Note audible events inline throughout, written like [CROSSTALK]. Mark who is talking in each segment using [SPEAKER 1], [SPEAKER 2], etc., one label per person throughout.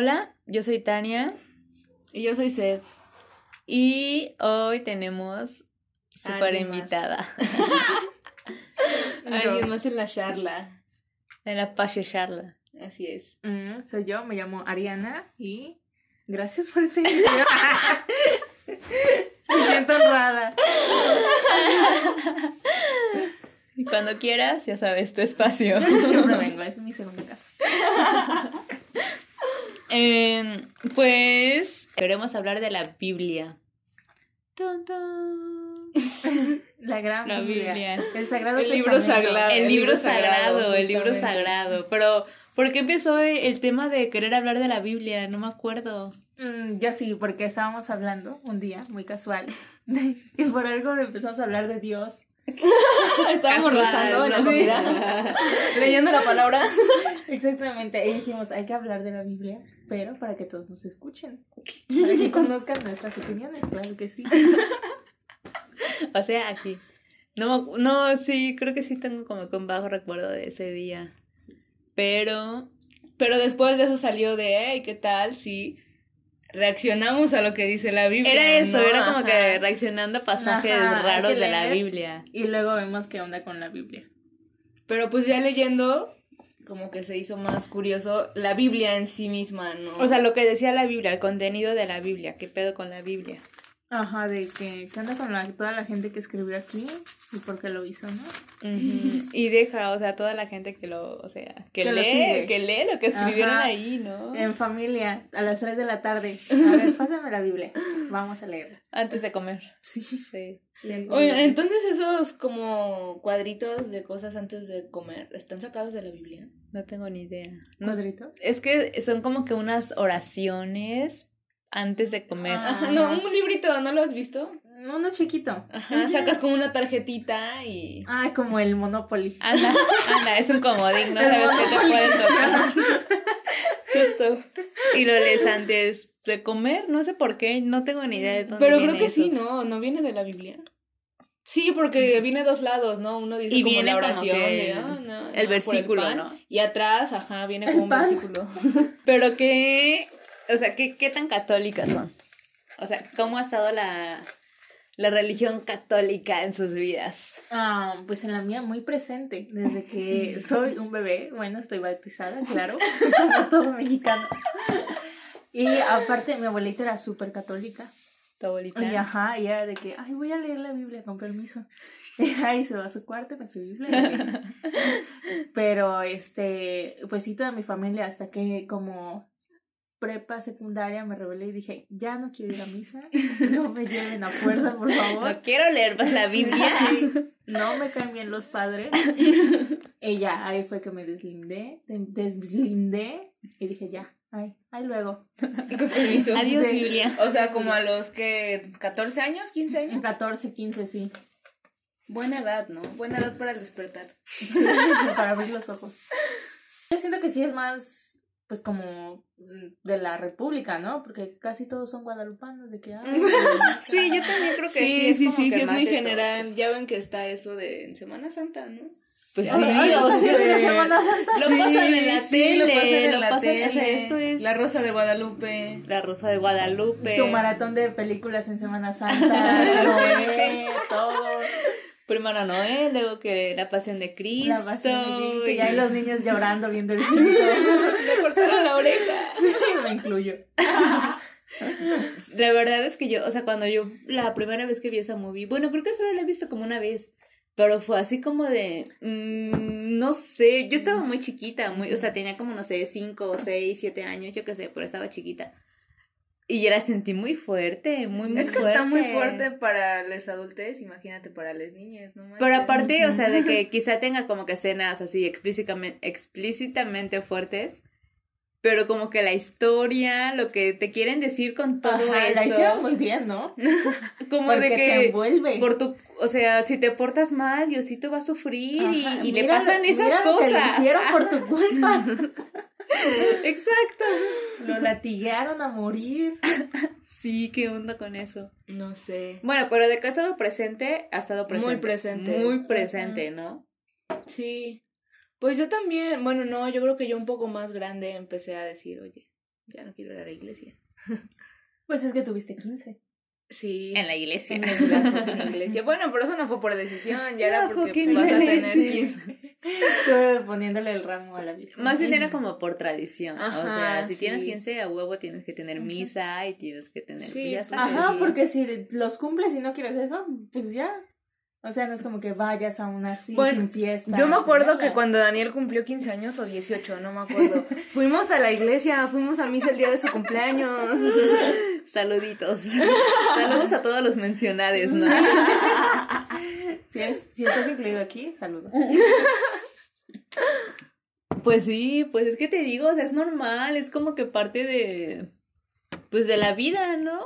[SPEAKER 1] Hola, yo soy Tania.
[SPEAKER 2] Y yo soy Seth.
[SPEAKER 1] Y hoy tenemos super invitada. [LAUGHS]
[SPEAKER 2] Alguien más en la charla.
[SPEAKER 1] En la Pache Charla.
[SPEAKER 2] Así es.
[SPEAKER 3] Mm, soy yo, me llamo Ariana y gracias por esta invitación. [LAUGHS] me siento honrada.
[SPEAKER 1] Y cuando quieras, ya sabes, tu espacio. [LAUGHS]
[SPEAKER 3] Siempre vengo, es mi segunda casa.
[SPEAKER 1] Em, pues queremos hablar de la Biblia. [LAUGHS]
[SPEAKER 3] La gran
[SPEAKER 1] La
[SPEAKER 3] Biblia.
[SPEAKER 1] Biblia.
[SPEAKER 3] El sagrado
[SPEAKER 2] El libro sagrado.
[SPEAKER 1] El
[SPEAKER 2] el
[SPEAKER 1] libro sagrado,
[SPEAKER 2] sagrado,
[SPEAKER 1] el libro sagrado. Pero, ¿por qué empezó el tema de querer hablar de la Biblia? No me acuerdo.
[SPEAKER 3] Mm, yo sí, porque estábamos hablando un día muy casual [LAUGHS] y por algo empezamos a hablar de Dios. [LAUGHS]
[SPEAKER 2] Estábamos rezando en la comida. [LAUGHS] leyendo la palabra. [LAUGHS]
[SPEAKER 3] Exactamente, y dijimos, hay que hablar de la Biblia, pero para que todos nos escuchen, para que conozcan nuestras opiniones, claro que sí.
[SPEAKER 1] O sea, aquí. No, no, sí, creo que sí tengo como un bajo recuerdo de ese día. Pero
[SPEAKER 2] Pero después de eso salió de, hey, ¿qué tal si reaccionamos a lo que dice la Biblia?
[SPEAKER 1] era eso,
[SPEAKER 2] ¿no?
[SPEAKER 1] era como
[SPEAKER 2] Ajá.
[SPEAKER 1] que reaccionando a pasajes
[SPEAKER 3] Ajá,
[SPEAKER 1] raros de la. Biblia.
[SPEAKER 3] Y luego vemos qué onda con la Biblia.
[SPEAKER 2] Pero pues ya leyendo, como que se hizo más curioso la Biblia en sí misma, ¿no?
[SPEAKER 1] O sea, lo que decía la Biblia, el contenido de la Biblia, qué pedo con la Biblia.
[SPEAKER 3] Ajá, de que, ¿qué onda con la, toda la gente que escribió aquí y por qué lo hizo, no? [LAUGHS]
[SPEAKER 1] Y deja, o sea, toda la gente que lo, o sea, que,
[SPEAKER 3] Que lo
[SPEAKER 1] lee,
[SPEAKER 3] sigue.
[SPEAKER 1] que lee lo que escribieron
[SPEAKER 3] Ajá.
[SPEAKER 1] ahí, ¿no?
[SPEAKER 3] En familia, a las 3 de la tarde. [LAUGHS] A ver, pásame la Biblia. Vamos a leerla.
[SPEAKER 1] Antes de comer.
[SPEAKER 3] Sí.
[SPEAKER 1] Sí.
[SPEAKER 2] Oye, entonces esos como cuadritos de cosas antes de comer, ¿están sacados de la Biblia?
[SPEAKER 1] No tengo ni idea. No.
[SPEAKER 3] ¿Cuadritos?
[SPEAKER 1] Es que son como que unas oraciones antes de comer.
[SPEAKER 2] Ajá, no, un librito, ¿no lo has visto?
[SPEAKER 3] Uno chiquito.
[SPEAKER 2] Ajá, sacas como una tarjetita y...
[SPEAKER 3] Ah, como el Monopoly.
[SPEAKER 1] Anda, anda, es un comodín, no sabes qué te puedes tocar. [LAUGHS] Justo. Y lo lees antes de comer, no sé por qué, no tengo ni idea de dónde
[SPEAKER 2] Pero creo que
[SPEAKER 1] eso.
[SPEAKER 2] sí, ¿no? ¿No viene de la Biblia? Sí, porque viene dos lados, ¿no? Uno dice
[SPEAKER 1] Y
[SPEAKER 2] como
[SPEAKER 1] viene
[SPEAKER 2] la
[SPEAKER 1] como
[SPEAKER 2] oración
[SPEAKER 1] que
[SPEAKER 2] de, ah, no,
[SPEAKER 1] el
[SPEAKER 2] no,
[SPEAKER 1] versículo,
[SPEAKER 2] por el pan,
[SPEAKER 1] ¿no?
[SPEAKER 2] Y atrás, ajá, viene como un
[SPEAKER 3] pan.
[SPEAKER 2] versículo.
[SPEAKER 1] Pero qué, o sea, ¿qué, qué tan católicas son? O sea, ¿cómo ha estado la, la religión católica en sus vidas?
[SPEAKER 3] Ah, pues en la mía muy presente, desde que soy un bebé, bueno, estoy bautizada, claro, como todo mexicano. Y aparte mi abuelita era súper católica.
[SPEAKER 1] Tu abuelita.
[SPEAKER 3] Y ajá, y era de que, ay, voy a leer la Biblia con permiso. [LAUGHS] Y ahí se va a su cuarto con su Biblia. Pero este, pues sí, toda mi familia, hasta que como prepa secundaria me rebelé y dije, ya no quiero ir a misa, no me lleven a fuerza, por favor.
[SPEAKER 1] No quiero leer más la Biblia. [LAUGHS]
[SPEAKER 3] Sí, no me caen bien los padres. Y ya, ahí fue que me deslindé, de- deslindé y dije, ya, ay, ay luego.
[SPEAKER 2] Permiso.
[SPEAKER 1] Adiós,
[SPEAKER 3] Sí.
[SPEAKER 1] Biblia.
[SPEAKER 2] O sea, como a los que 14 años, 15
[SPEAKER 3] En
[SPEAKER 2] años.
[SPEAKER 3] 14, 15, sí,
[SPEAKER 2] Buena edad, ¿no? Buena edad para el despertar.
[SPEAKER 3] Sí, para abrir los ojos. Yo siento que sí es más, pues como mm, de la república, ¿no? Porque casi todos son guadalupanos, de que... ay, [LAUGHS]
[SPEAKER 1] Sí, yo también creo que sí.
[SPEAKER 2] Sí,
[SPEAKER 1] es
[SPEAKER 2] sí,
[SPEAKER 1] como
[SPEAKER 2] sí,
[SPEAKER 1] que
[SPEAKER 2] sí, es muy general.
[SPEAKER 1] todos.
[SPEAKER 2] Ya ven que está eso de en Semana Santa, ¿no?
[SPEAKER 1] Pues
[SPEAKER 2] Sí, [LAUGHS]
[SPEAKER 3] Semana Santa.
[SPEAKER 1] Lo
[SPEAKER 3] sí.
[SPEAKER 1] pasan en la
[SPEAKER 2] sí,
[SPEAKER 1] tele,
[SPEAKER 2] lo pasan en
[SPEAKER 1] lo
[SPEAKER 2] la
[SPEAKER 1] pasan- o sea,
[SPEAKER 2] tele.
[SPEAKER 1] esto es-
[SPEAKER 2] La Rosa de Guadalupe.
[SPEAKER 1] La Rosa de Guadalupe.
[SPEAKER 3] Tu maratón de películas en Semana Santa, [LAUGHS] todo.
[SPEAKER 1] Primero Noé, luego que la Pasión de Cristo.
[SPEAKER 3] La pasión de Cristo, y ahí los niños llorando viendo el [LAUGHS] cine.
[SPEAKER 2] Me cortaron la oreja.
[SPEAKER 3] Sí, [LAUGHS] me incluyo.
[SPEAKER 1] La verdad es que yo, o sea, cuando yo, la primera vez que vi esa movie, bueno, creo que solo la he visto como una vez, pero fue así como de, mm, no sé, yo estaba muy chiquita, muy, o sea, tenía como, no sé, cinco o seis, siete años, yo qué sé, pero estaba chiquita. Y yo la sentí muy fuerte, muy, muy
[SPEAKER 2] Es que está muy fuerte para los adultos, imagínate para las niñas, ¿no?
[SPEAKER 1] Pero aparte, o sea, de [LAUGHS] que quizá tenga como que escenas así explícitamente, explícitamente fuertes, pero como que la historia, lo que te quieren decir con todo
[SPEAKER 3] Ajá,
[SPEAKER 1] eso.
[SPEAKER 3] la hicieron muy bien, ¿no? [LAUGHS]
[SPEAKER 1] como de
[SPEAKER 3] Porque te
[SPEAKER 1] que
[SPEAKER 3] envuelve.
[SPEAKER 1] por tu, o sea, si te portas mal, Diosito va a sufrir y,
[SPEAKER 3] Ajá,
[SPEAKER 1] y le
[SPEAKER 3] mira
[SPEAKER 1] pasan esas
[SPEAKER 3] mira lo que
[SPEAKER 1] cosas.
[SPEAKER 3] le hicieron por tu culpa. [LAUGHS]
[SPEAKER 1] Exacto.
[SPEAKER 3] Lo latiguearon a morir.
[SPEAKER 1] Sí, qué onda con eso.
[SPEAKER 2] No sé.
[SPEAKER 1] Bueno, pero de que ha estado presente, ha estado presente.
[SPEAKER 2] Muy presente.
[SPEAKER 1] Muy presente, ¿no?
[SPEAKER 2] Sí. Pues yo también, bueno, no, yo creo que yo un poco más grande empecé a decir, oye, ya no quiero ir a la iglesia.
[SPEAKER 3] Pues es que tuviste 15.
[SPEAKER 2] Sí.
[SPEAKER 1] En la iglesia.
[SPEAKER 3] En la [LAUGHS] iglesia.
[SPEAKER 2] Bueno, pero eso no fue por decisión, ya era
[SPEAKER 1] No, fue
[SPEAKER 2] porque
[SPEAKER 1] que
[SPEAKER 2] vas a tener
[SPEAKER 1] iglesia.
[SPEAKER 2] 15.
[SPEAKER 3] Tú poniéndole el ramo a la Virgen.
[SPEAKER 1] Más bien era como por tradición. o
[SPEAKER 2] Ajá,
[SPEAKER 1] sea, si
[SPEAKER 2] sí.
[SPEAKER 1] tienes 15 a huevo tienes que tener misa y tienes que tener.
[SPEAKER 2] Sí,
[SPEAKER 1] ya sabes.
[SPEAKER 3] Ajá, porque si los cumples y no quieres eso, pues ya. O sea, no es como que vayas a una así
[SPEAKER 2] Bueno,
[SPEAKER 3] sin fiesta.
[SPEAKER 2] Yo me acuerdo que cuando Daniel cumplió 15 años o 18, no me acuerdo. [LAUGHS] fuimos a la iglesia, fuimos a misa el día de su cumpleaños. [LAUGHS]
[SPEAKER 1] Saluditos. Saludos a todos los mencionados, ¿no? [LAUGHS]
[SPEAKER 3] Si, es, si estás incluido aquí, saludos.
[SPEAKER 1] Pues sí, pues es que te digo, o sea, es normal, es como que parte de. Pues de la vida, ¿no?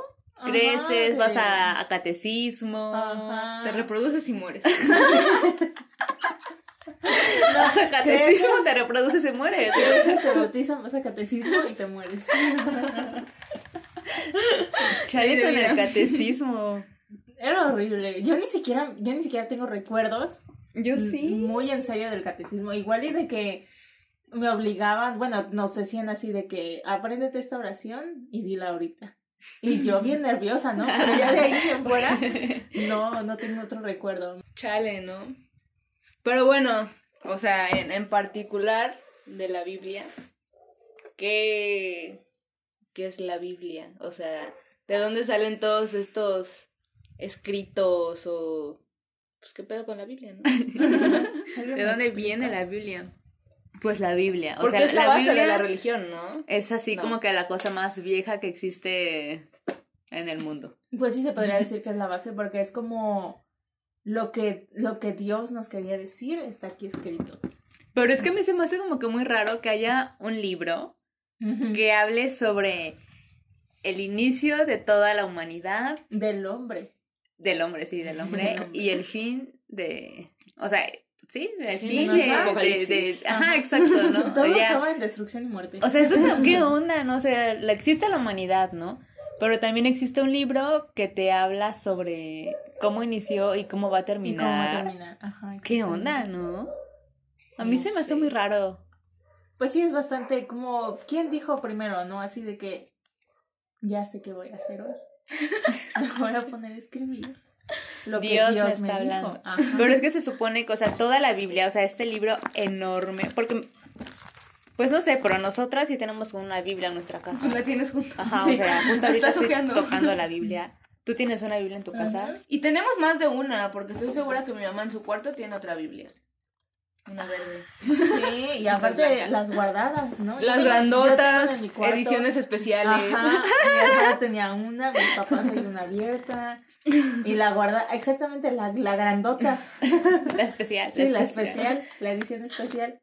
[SPEAKER 1] Creces, vas a, a catecismo.
[SPEAKER 3] Ajá.
[SPEAKER 2] Te reproduces y mueres. [LAUGHS]
[SPEAKER 1] Vas a catecismo, te reproduces y mueres.
[SPEAKER 3] Creces, te bautizan, vas a catecismo y te mueres. [LAUGHS]
[SPEAKER 1] Chale con el catecismo.
[SPEAKER 3] Era horrible. Yo ni siquiera, yo ni siquiera tengo recuerdos
[SPEAKER 1] Yo
[SPEAKER 3] muy en serio del catecismo. Igual y de que me obligaban, bueno, nos decían así de que apréndete esta oración y dila ahorita. Y yo bien nerviosa, ¿no? [LAUGHS] Pero ya de ahí en fuera, [LAUGHS] no, no tengo otro recuerdo.
[SPEAKER 2] Chale, ¿no? Pero bueno, o sea, en, en particular de la Biblia, ¿qué, ¿qué es la Biblia? O sea, ¿de dónde salen todos estos escritos o... Pues qué pedo con la Biblia, ¿no? [LAUGHS]
[SPEAKER 1] ¿De dónde viene la Biblia? Pues la Biblia. O
[SPEAKER 2] Porque
[SPEAKER 1] sea,
[SPEAKER 2] es la, base de la religión, ¿no?
[SPEAKER 1] Es así
[SPEAKER 2] No.
[SPEAKER 1] como que la cosa más vieja que existe en el mundo.
[SPEAKER 3] Pues sí se podría decir que es la base porque es como lo que, lo que Dios nos quería decir está aquí escrito.
[SPEAKER 1] Pero es que a mí se me hace como que muy raro que haya un libro que hable sobre el inicio de toda la humanidad,
[SPEAKER 3] Del hombre.
[SPEAKER 1] del hombre, sí, del hombre, [LAUGHS]
[SPEAKER 3] Del hombre.
[SPEAKER 1] y el fin de, o sea, sí, el
[SPEAKER 2] fin de
[SPEAKER 1] de, de- de- ajá, exacto, ¿no? [LAUGHS]
[SPEAKER 3] Todo
[SPEAKER 1] Ya-
[SPEAKER 3] acaba en destrucción y muerte.
[SPEAKER 1] O sea, eso es [LAUGHS] qué onda, ¿no? O sea, la- existe la humanidad, ¿no? Pero también existe un libro que te habla sobre cómo inició y cómo va a
[SPEAKER 3] y cómo
[SPEAKER 1] terminar.
[SPEAKER 3] terminar. Ajá,
[SPEAKER 1] ¿Qué onda, no? A mí
[SPEAKER 2] No
[SPEAKER 1] se me hace muy raro.
[SPEAKER 3] Pues sí, es bastante como, ¿quién dijo primero, no? Así de que ya sé qué voy a hacer hoy. [LAUGHS] Me voy a poner a escribir. Lo que
[SPEAKER 1] Dios,
[SPEAKER 3] Dios
[SPEAKER 1] me está hablando. Pero es que se supone que, o sea, toda la Biblia, o sea, este libro enorme, porque, pues no sé, pero nosotras sí tenemos una Biblia en nuestra casa.
[SPEAKER 2] La tienes junto.
[SPEAKER 1] Ajá,
[SPEAKER 3] Sí.
[SPEAKER 1] o sea, justo ahorita estoy tocando la Biblia. ¿Tú tienes una Biblia en tu casa?
[SPEAKER 2] Y tenemos más de una, porque estoy segura que mi mamá en su cuarto tiene otra Biblia. Una verde.
[SPEAKER 3] Sí, y aparte las guardadas, ¿no?
[SPEAKER 2] Las
[SPEAKER 3] yo
[SPEAKER 2] grandotas, ediciones especiales.
[SPEAKER 3] Ajá, mi hermana tenía una, mis papás hay una abierta. Y la guarda, exactamente la, la grandota.
[SPEAKER 1] La especial.
[SPEAKER 3] Sí, la especial, la edición especial.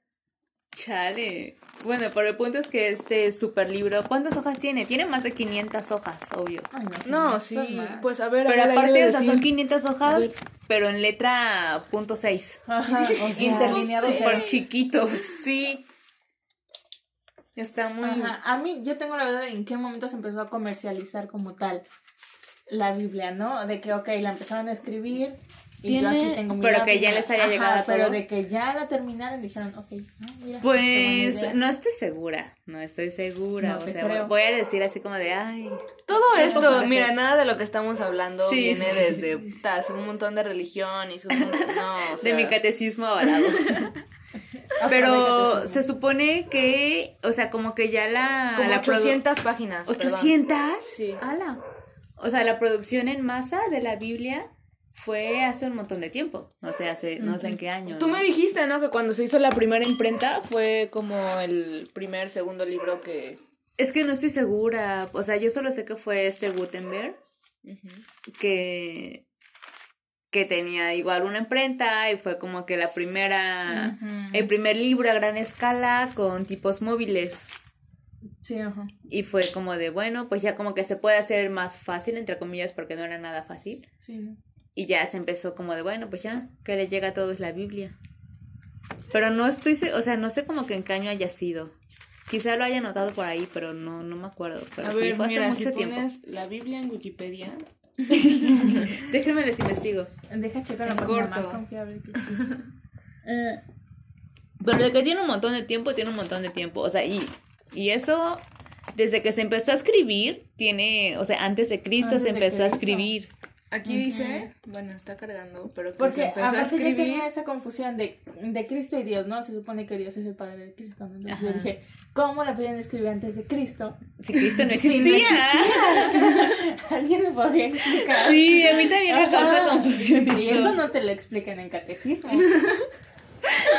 [SPEAKER 1] Chale. Bueno, pero el punto es que este super libro, ¿cuántas hojas tiene? Tiene más de 500 hojas, obvio.
[SPEAKER 3] Ay,
[SPEAKER 2] No,
[SPEAKER 3] son
[SPEAKER 2] sí,
[SPEAKER 3] más.
[SPEAKER 2] pues a ver,
[SPEAKER 1] Pero
[SPEAKER 2] a ver,
[SPEAKER 1] aparte, o sea, son 500
[SPEAKER 2] A
[SPEAKER 1] hojas, pero en letra punto seis.
[SPEAKER 3] Ajá, o sea,
[SPEAKER 1] Interlineados súper chiquitos, sí. Está muy...
[SPEAKER 3] Ajá, a mí, yo tengo la duda de en qué momento se empezó a comercializar como tal la Biblia, ¿no? De que, ok, la empezaron a escribir y yo
[SPEAKER 1] Tiene-
[SPEAKER 3] aquí tengo mi
[SPEAKER 1] pero que ya les haya
[SPEAKER 3] ajá,
[SPEAKER 1] llegado a
[SPEAKER 3] pero
[SPEAKER 1] todos.
[SPEAKER 3] de que ya la terminaron dijeron, ok, no, mira. qué buena
[SPEAKER 1] Pues no estoy segura, no estoy segura.
[SPEAKER 3] No
[SPEAKER 1] o sea,
[SPEAKER 3] creo.
[SPEAKER 1] voy a decir así como de, ay,
[SPEAKER 2] Todo esto, mira, nada de lo que estamos hablando
[SPEAKER 1] Sí,
[SPEAKER 2] viene
[SPEAKER 1] sí.
[SPEAKER 2] desde un montón de religión y sus no, o [LAUGHS]
[SPEAKER 1] de
[SPEAKER 2] sea,
[SPEAKER 1] mi catecismo avalado.
[SPEAKER 3] Ah, [LAUGHS]
[SPEAKER 1] Pero se supone que, o sea, como que ya la...
[SPEAKER 2] como
[SPEAKER 1] la produ-
[SPEAKER 2] 800 páginas. perdón.
[SPEAKER 1] ¿800?
[SPEAKER 2] Sí.
[SPEAKER 1] Ala. O sea, la producción en masa de la Biblia fue hace un montón de tiempo. No sé, hace, no sé en qué año.
[SPEAKER 2] Tú
[SPEAKER 1] ¿no?
[SPEAKER 2] me dijiste, ¿no? Que cuando se hizo la primera imprenta fue como el primer, segundo libro que...
[SPEAKER 1] Es que no estoy segura. O sea, yo solo sé que fue este Gutenberg que que tenía igual una imprenta y fue como que la primera el primer libro a gran escala con tipos móviles
[SPEAKER 3] Sí, ajá.
[SPEAKER 1] y fue como de bueno pues ya como que se puede hacer más fácil entre comillas porque no era nada fácil
[SPEAKER 3] Sí.
[SPEAKER 1] Y ya se empezó como de bueno pues ya que le llega a todos la Biblia pero no estoy o sea no sé como que en qué año haya sido quizá lo haya notado por ahí pero no no me acuerdo pero
[SPEAKER 2] A
[SPEAKER 1] sí
[SPEAKER 2] ver,
[SPEAKER 1] fue hace mucho
[SPEAKER 2] si
[SPEAKER 1] tiempo
[SPEAKER 2] pones la Biblia en Wikipedia, [LAUGHS]
[SPEAKER 1] déjenme les investigo
[SPEAKER 3] Deja checar la página
[SPEAKER 2] corto.
[SPEAKER 3] más confiable que existe. [LAUGHS]
[SPEAKER 1] Pero de que tiene un montón de tiempo, tiene un montón de tiempo. O sea, y, y eso desde que se empezó a escribir, tiene, o sea, antes de Cristo
[SPEAKER 3] Antes
[SPEAKER 1] se empezó a escribir.
[SPEAKER 2] Aquí dice, bueno, está cargando, pero
[SPEAKER 3] Porque
[SPEAKER 2] a
[SPEAKER 3] aparte yo
[SPEAKER 2] escribir.
[SPEAKER 3] tenía esa confusión de, de Cristo y Dios, ¿no? Se supone que Dios es el Padre de Cristo, ¿no? Entonces yo dije, ¿cómo la podían escribir antes de Cristo?
[SPEAKER 1] Si Cristo no [LAUGHS]
[SPEAKER 3] Sí, no
[SPEAKER 1] existía. [LAUGHS]
[SPEAKER 3] ¿Alguien me podría explicar?
[SPEAKER 1] Sí, a mí también me causa confusión
[SPEAKER 3] Y
[SPEAKER 1] eso.
[SPEAKER 3] eso no te lo explican en catecismo. [LAUGHS]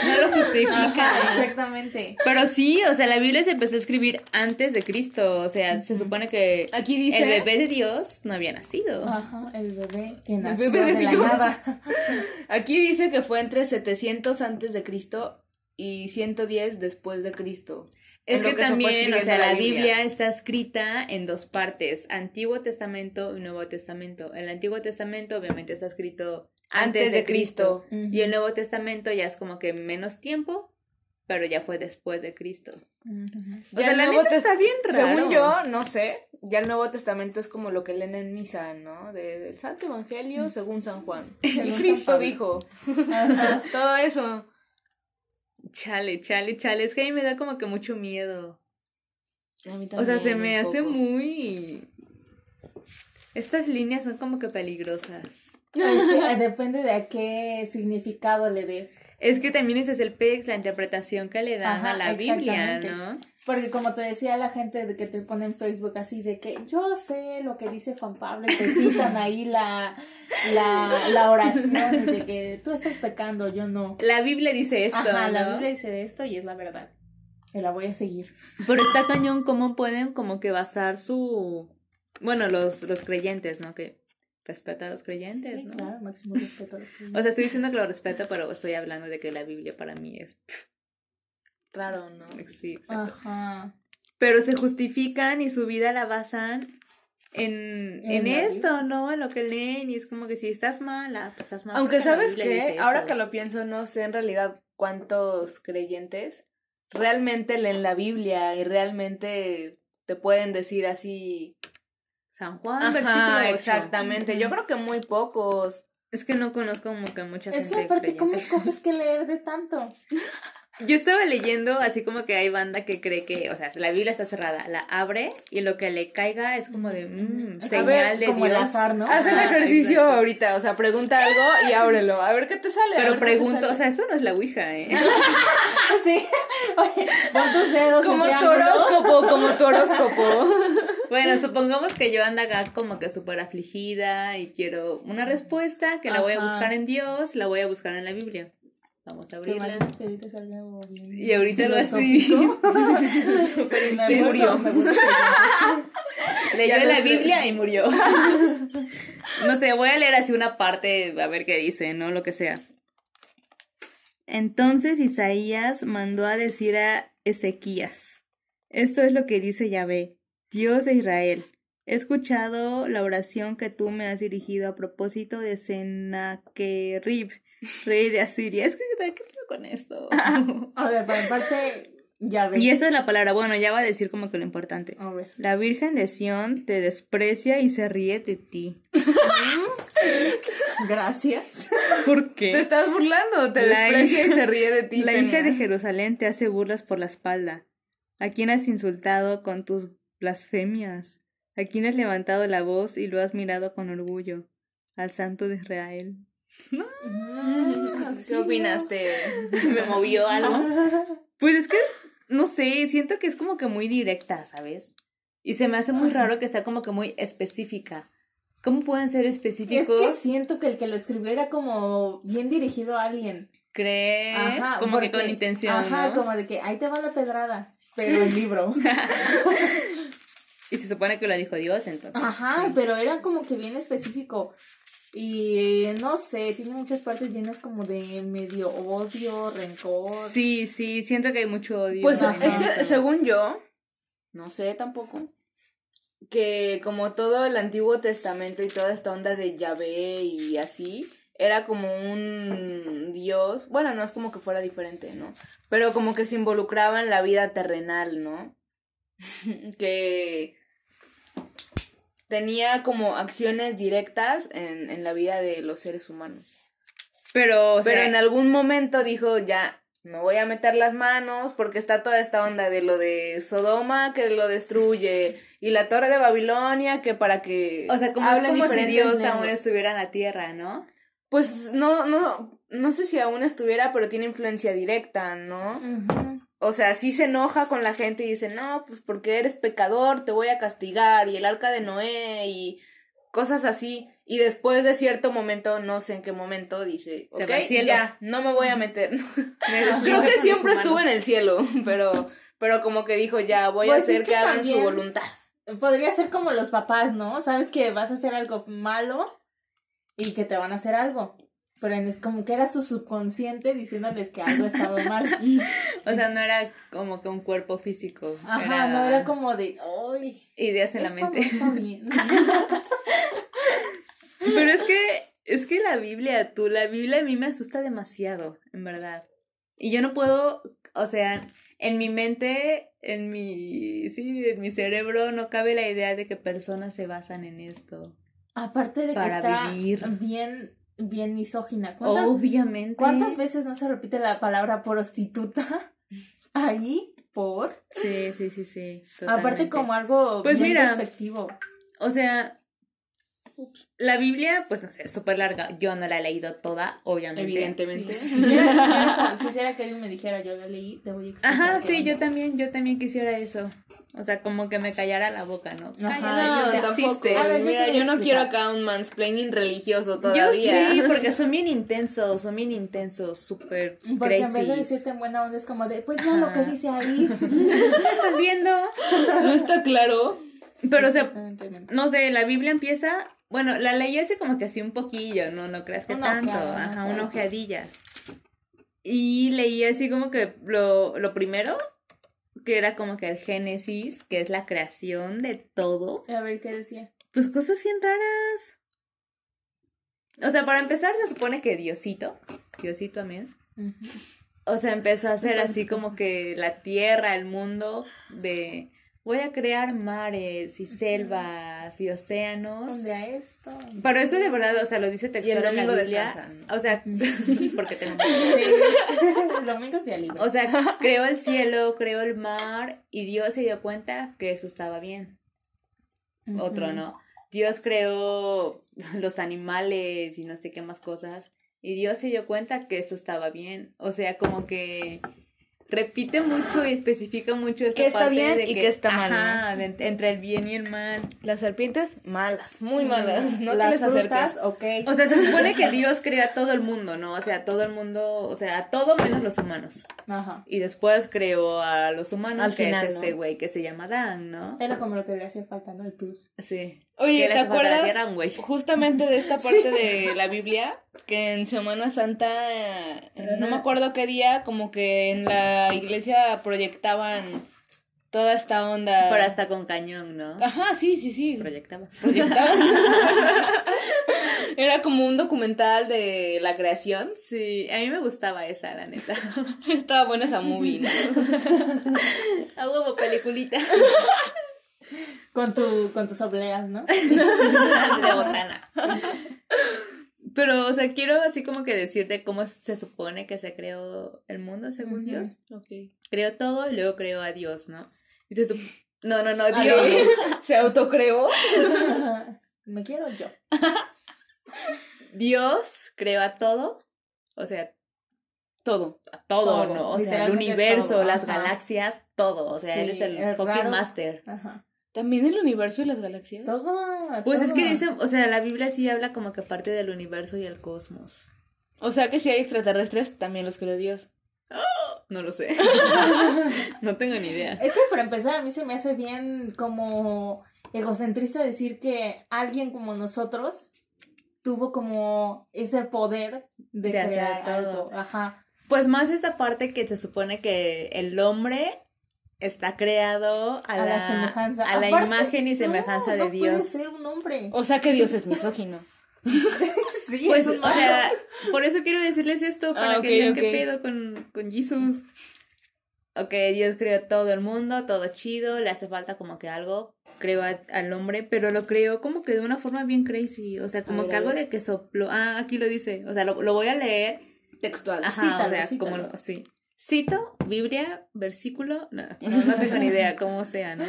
[SPEAKER 1] No lo justifica.
[SPEAKER 3] Ajá, exactamente.
[SPEAKER 1] Pero sí, o sea, la Biblia se empezó a escribir antes de Cristo. O sea, se supone que
[SPEAKER 2] Aquí dice,
[SPEAKER 1] el bebé de Dios no había nacido.
[SPEAKER 3] Ajá, el bebé que nació
[SPEAKER 2] bebé de
[SPEAKER 3] de, la nada. [LAUGHS]
[SPEAKER 2] aquí dice que fue entre 700 antes de Cristo y 110 después de Cristo.
[SPEAKER 1] Es que,
[SPEAKER 2] fue
[SPEAKER 1] también, o sea, la Biblia. está escrita en dos partes, Antiguo Testamento y Nuevo Testamento. El Antiguo Testamento obviamente está escrito antes, de Cristo. Y el Nuevo Testamento ya es como que menos tiempo, pero ya fue después de Cristo. O
[SPEAKER 2] Ya
[SPEAKER 1] sea,
[SPEAKER 2] el
[SPEAKER 1] la
[SPEAKER 2] Nuevo
[SPEAKER 1] neta está bien raro.
[SPEAKER 2] Según yo, no sé, ya el Nuevo Testamento es como lo que leen en misa, ¿no? De- del Santo Evangelio según San Juan. [LAUGHS] y Cristo dijo. [LAUGHS] Todo eso.
[SPEAKER 1] Chale, chale, chale. Es que a mí me da como que mucho miedo.
[SPEAKER 2] A mí
[SPEAKER 1] O sea, se
[SPEAKER 2] también,
[SPEAKER 1] me hace
[SPEAKER 2] poco.
[SPEAKER 1] muy... Estas líneas son como que peligrosas.
[SPEAKER 3] Pues, [LAUGHS] depende de a qué significado le des.
[SPEAKER 1] Es que también ese es el pex, la interpretación que le dan
[SPEAKER 3] Ajá,
[SPEAKER 1] a la Biblia. ¿no?
[SPEAKER 3] Porque como te decía la gente de que te pone en Facebook así de que yo sé lo que dice Juan Pablo te [LAUGHS] citan ahí la, la, la oración de que tú estás pecando, yo no.
[SPEAKER 1] La Biblia dice esto,
[SPEAKER 3] Ajá,
[SPEAKER 1] ¿no?
[SPEAKER 3] la Biblia dice esto y es la verdad. Y la voy a seguir.
[SPEAKER 1] Pero está cañón cómo pueden como que basar su... Bueno, los, los creyentes, ¿no? Que respeta a los creyentes,
[SPEAKER 3] Sí,
[SPEAKER 1] ¿no?
[SPEAKER 3] claro, máximo respeto a los que- [LAUGHS]
[SPEAKER 1] O sea, estoy diciendo que lo respeto, pero estoy hablando de que la Biblia para mí es... [LAUGHS]
[SPEAKER 2] Claro, ¿no?
[SPEAKER 1] Sí, exacto.
[SPEAKER 3] Ajá.
[SPEAKER 1] Pero se justifican y su vida la basan en,
[SPEAKER 3] En
[SPEAKER 1] esto, ¿no? En lo que leen y es como que si estás mala, pues estás mal.
[SPEAKER 2] Aunque sabes que, ahora
[SPEAKER 1] eso.
[SPEAKER 2] que lo pienso, no sé en realidad cuántos creyentes realmente leen la Biblia y realmente te pueden decir así.
[SPEAKER 1] San Juan,
[SPEAKER 2] Ajá,
[SPEAKER 1] versículo
[SPEAKER 2] exactamente. Yo creo que muy pocos.
[SPEAKER 1] Es que no conozco como que mucha
[SPEAKER 3] Es
[SPEAKER 1] gente
[SPEAKER 3] que aparte, ¿cómo escoges qué leer de tanto? [LAUGHS]
[SPEAKER 1] Yo estaba leyendo así como que hay banda que cree que, o sea, la Biblia está cerrada, la abre y lo que le caiga es como de mm,
[SPEAKER 3] A
[SPEAKER 1] señal
[SPEAKER 3] ver,
[SPEAKER 1] de
[SPEAKER 3] como el
[SPEAKER 1] Dios.
[SPEAKER 3] azar, ¿no?
[SPEAKER 2] Haz el ejercicio
[SPEAKER 1] exacto.
[SPEAKER 2] ahorita, o sea, pregunta algo y [LAUGHS] ábrelo. A ver qué te sale.
[SPEAKER 1] Pero pregunto,
[SPEAKER 2] sale.
[SPEAKER 1] o sea, eso no es la Ouija, ¿eh? [LAUGHS]
[SPEAKER 3] Sí. Oye, pon tus dedos
[SPEAKER 2] como tu horóscopo, como tu horóscopo.
[SPEAKER 1] Bueno, supongamos que yo ando acá como que súper afligida y quiero una respuesta que la voy a buscar en Dios, la voy a buscar en la Biblia. Vamos a abrirla. Y ahorita lo así. [LAUGHS] Y murió. [LAUGHS] Leyó la Biblia y murió. [LAUGHS] No sé, voy a leer así una parte, a ver qué dice, ¿no? Lo que sea. Entonces Isaías mandó a decir a Ezequías, esto es lo que dice Yahvé, Dios de Israel. He escuchado la oración que tú me has dirigido a propósito de Sennacherib, rey de Asiria. Es que, ¿qué con esto? [LAUGHS]
[SPEAKER 3] A ver, para parte, ya ves.
[SPEAKER 1] y esa es la palabra, bueno, ya va a decir como que lo importante.
[SPEAKER 3] A ver.
[SPEAKER 1] La Virgen de Sión te desprecia y se ríe de ti. [LAUGHS]
[SPEAKER 3] Gracias.
[SPEAKER 1] ¿Por qué?
[SPEAKER 2] Te estás burlando, te
[SPEAKER 1] La
[SPEAKER 2] desprecia y se ríe de ti.
[SPEAKER 1] La hija de Jerusalén te hace burlas por la espalda. ¿A quién has insultado con tus blasfemias? ¿A quién has levantado la voz y lo has mirado con orgullo? Al santo de Israel.
[SPEAKER 2] ¿Qué opinaste? [LAUGHS]
[SPEAKER 1] Me movió algo. [LAUGHS] Pues es que, no sé, siento que es como que muy directa, ¿sabes? Y se me hace muy raro que sea como que muy específica. ¿Cómo pueden ser
[SPEAKER 3] Es
[SPEAKER 1] específicos?
[SPEAKER 3] que siento que el que lo escribió era como bien dirigido a alguien.
[SPEAKER 1] ¿Crees?
[SPEAKER 3] Ajá,
[SPEAKER 1] como que con intención,
[SPEAKER 3] Ajá,
[SPEAKER 1] ¿no?
[SPEAKER 3] como de que ahí te va la pedrada, pero el libro. [LAUGHS]
[SPEAKER 1] Y se supone que lo dijo Dios, entonces.
[SPEAKER 3] Ajá,
[SPEAKER 1] sí.
[SPEAKER 3] pero era como que bien específico. Y no sé, tiene muchas partes llenas como de medio odio, rencor.
[SPEAKER 1] Sí, sí, siento que hay mucho odio.
[SPEAKER 2] Pues es que según yo, no sé tampoco, que como todo el Antiguo Testamento y toda esta onda de Yahvé y así, era como un dios, bueno, no es como que fuera diferente, ¿no? Pero como que se involucraba en la vida terrenal, ¿no? [LAUGHS] que tenía como acciones directas en, en la vida de los seres humanos.
[SPEAKER 1] Pero, o sea,
[SPEAKER 2] Pero en algún momento dijo, ya, no voy a meter las manos porque está toda esta onda de lo de Sodoma que lo destruye y la torre de Babilonia que para que
[SPEAKER 1] O sea, como, es como si Dios aún estuviera en la tierra, ¿no?
[SPEAKER 2] Pues no, no, no sé si aún estuviera, pero tiene influencia directa, ¿no? O sea, sí se enoja con la gente y dice, no, pues porque eres pecador, te voy a castigar, y el arca de Noé, y cosas así. Y después de cierto momento, no sé en qué momento, dice, ok, ya, no me voy a meter. [LAUGHS] Creo que siempre estuvo en el cielo, [LAUGHS] pero, pero como que dijo, ya, voy a pues hacer que, hagan su voluntad.
[SPEAKER 3] Podría ser como los papás, ¿no? Sabes que vas a hacer algo malo y que te van a hacer algo. Pero es como que era su subconsciente diciéndoles que algo estaba mal. [LAUGHS]
[SPEAKER 1] o sea, no era como que un cuerpo físico.
[SPEAKER 3] Ajá, no era como de, ¡ay!
[SPEAKER 1] Ideas en la mente. [LAUGHS] Pero es que, es que la Biblia, tú, la Biblia a mí me asusta demasiado, en verdad. Y yo no puedo, o sea, en mi mente, en mi, sí, en mi cerebro no cabe la idea de que personas se basan en esto.
[SPEAKER 3] Aparte de que está bien, bien misógina.
[SPEAKER 1] Obviamente.
[SPEAKER 3] ¿Cuántas veces no se repite la palabra prostituta? [LAUGHS] Ahí, por.
[SPEAKER 1] Sí, sí, sí, sí.
[SPEAKER 3] Aparte como algo
[SPEAKER 1] pues mira, O sea, la Biblia, pues no sé, es súper larga. Yo no la he leído toda, obviamente.
[SPEAKER 2] Evidentemente. [LAUGHS]
[SPEAKER 3] Si quisiera, que alguien me dijera, yo la leí, te voy a explicar.
[SPEAKER 1] Ajá, sí, yo también, yo también quisiera eso. O sea, como que me callara la boca, ¿no?
[SPEAKER 2] Ajá, no, tampoco. Mira, yo no quiero acá un mansplaining religioso todavía. Yo
[SPEAKER 1] sí, [LAUGHS] porque son bien intensos, son bien intensos, súper
[SPEAKER 3] Porque en vez de decirte en buena onda es como de, pues ya lo que dice ahí. [LAUGHS]
[SPEAKER 1] estás viendo?
[SPEAKER 2] No está claro.
[SPEAKER 1] Pero, o sea, no sé, la Biblia empieza, bueno, la leí así como que así un poquillo, no, no creas que tanto, ajá, una ojeadilla. Y leí así como que lo, lo primero que era como que el Génesis, que es la creación de todo.
[SPEAKER 3] A ver, ¿qué decía?
[SPEAKER 1] Pues cosas bien raras. O sea, para empezar se supone que Diosito, Diosito también. O sea, empezó a hacer así como que la tierra, el mundo de voy a crear mares y selvas y océanos.
[SPEAKER 3] a esto.
[SPEAKER 1] Pero eso de verdad, o sea, lo dice textual en la Biblia. O sea, [LAUGHS] porque tengo [LAUGHS]
[SPEAKER 3] El domingo
[SPEAKER 1] O sea, [LAUGHS] creó el cielo, creó el mar y Dios se dio cuenta que eso estaba bien. Otro, ¿no? Dios creó los animales y no sé qué más cosas y Dios se dio cuenta que eso estaba bien. O sea, como que repite mucho y especifica mucho esta
[SPEAKER 2] que está bien y que, está mal.
[SPEAKER 1] Ajá, entre el bien y el mal.
[SPEAKER 2] Las serpientes, malas, muy malas. No Las te les acerques.
[SPEAKER 1] Okay. O sea, se supone que [LAUGHS] Dios crea a todo el mundo, ¿no? O sea, todo el mundo, o sea, a todo menos los humanos. Ajá. Y después creó a los humanos, Al que es este güey que se llama Dan, ¿no?
[SPEAKER 3] Era como lo que le hacía falta, ¿no? El plus.
[SPEAKER 1] Sí.
[SPEAKER 2] Oye, ¿te acuerdas justamente de esta [LAUGHS] parte de la Biblia? Que en Semana Santa, eh, no me acuerdo qué día, como que en la iglesia proyectaban toda esta onda.
[SPEAKER 1] Pero hasta con cañón, ¿no?
[SPEAKER 2] Ajá, sí, sí, sí.
[SPEAKER 1] Proyectaban.
[SPEAKER 2] Proyectaban. [LAUGHS] Era como un documental de la creación.
[SPEAKER 1] Sí, a mí me gustaba esa, la neta. [LAUGHS]
[SPEAKER 2] Estaba buena esa movie, ¿no? [LAUGHS]
[SPEAKER 1] A huevo, peliculita.
[SPEAKER 3] Con, tu, con tus obleas, ¿no?
[SPEAKER 1] de botana. Pero, o sea, quiero así como que decirte cómo se supone que se creó el mundo según Dios.
[SPEAKER 2] Okay.
[SPEAKER 1] Creó todo y luego creó a Dios, ¿no? Se no, no, no, Dios [LAUGHS]
[SPEAKER 2] se autocreó. [LAUGHS]
[SPEAKER 3] Me quiero yo. [LAUGHS]
[SPEAKER 1] Dios creó a todo, o sea, todo, a todo, ¿no? O sea, el universo, las galaxias, todo. O sea, él es el, fucking master. Ajá.
[SPEAKER 2] ¿También el universo y las galaxias?
[SPEAKER 3] Todo.
[SPEAKER 1] Pues es que dice, o sea, la Biblia sí habla como que parte del universo y el cosmos.
[SPEAKER 2] O sea que si hay extraterrestres, también los creó Dios.
[SPEAKER 1] No lo sé. [LAUGHS] no tengo ni idea.
[SPEAKER 3] Es que para empezar, a mí se me hace bien como egocentrista decir que alguien como nosotros tuvo como ese poder de, crear algo. Ajá.
[SPEAKER 1] Pues más esa parte que se supone que el hombre está creado a, la, semejanza. A la imagen y semejanza de Dios. Puede
[SPEAKER 3] ser un hombre.
[SPEAKER 2] O sea que Dios es misógino. [LAUGHS]
[SPEAKER 1] sí, pues, o sea, por eso quiero decirles esto, para ah, que vean qué pedo con, con Jesús. Ok, Dios creó todo el mundo, todo chido, le hace falta como que algo, creo al hombre, pero lo creó como que de una forma bien crazy, o sea, como que algo de que sopló, ah, aquí lo dice, o sea, lo, lo voy a leer
[SPEAKER 2] textual.
[SPEAKER 1] Ajá, o sea, como, sí Cito, Biblia, versículo, no, no, no tengo ni [LAUGHS] idea cómo sea, ¿no?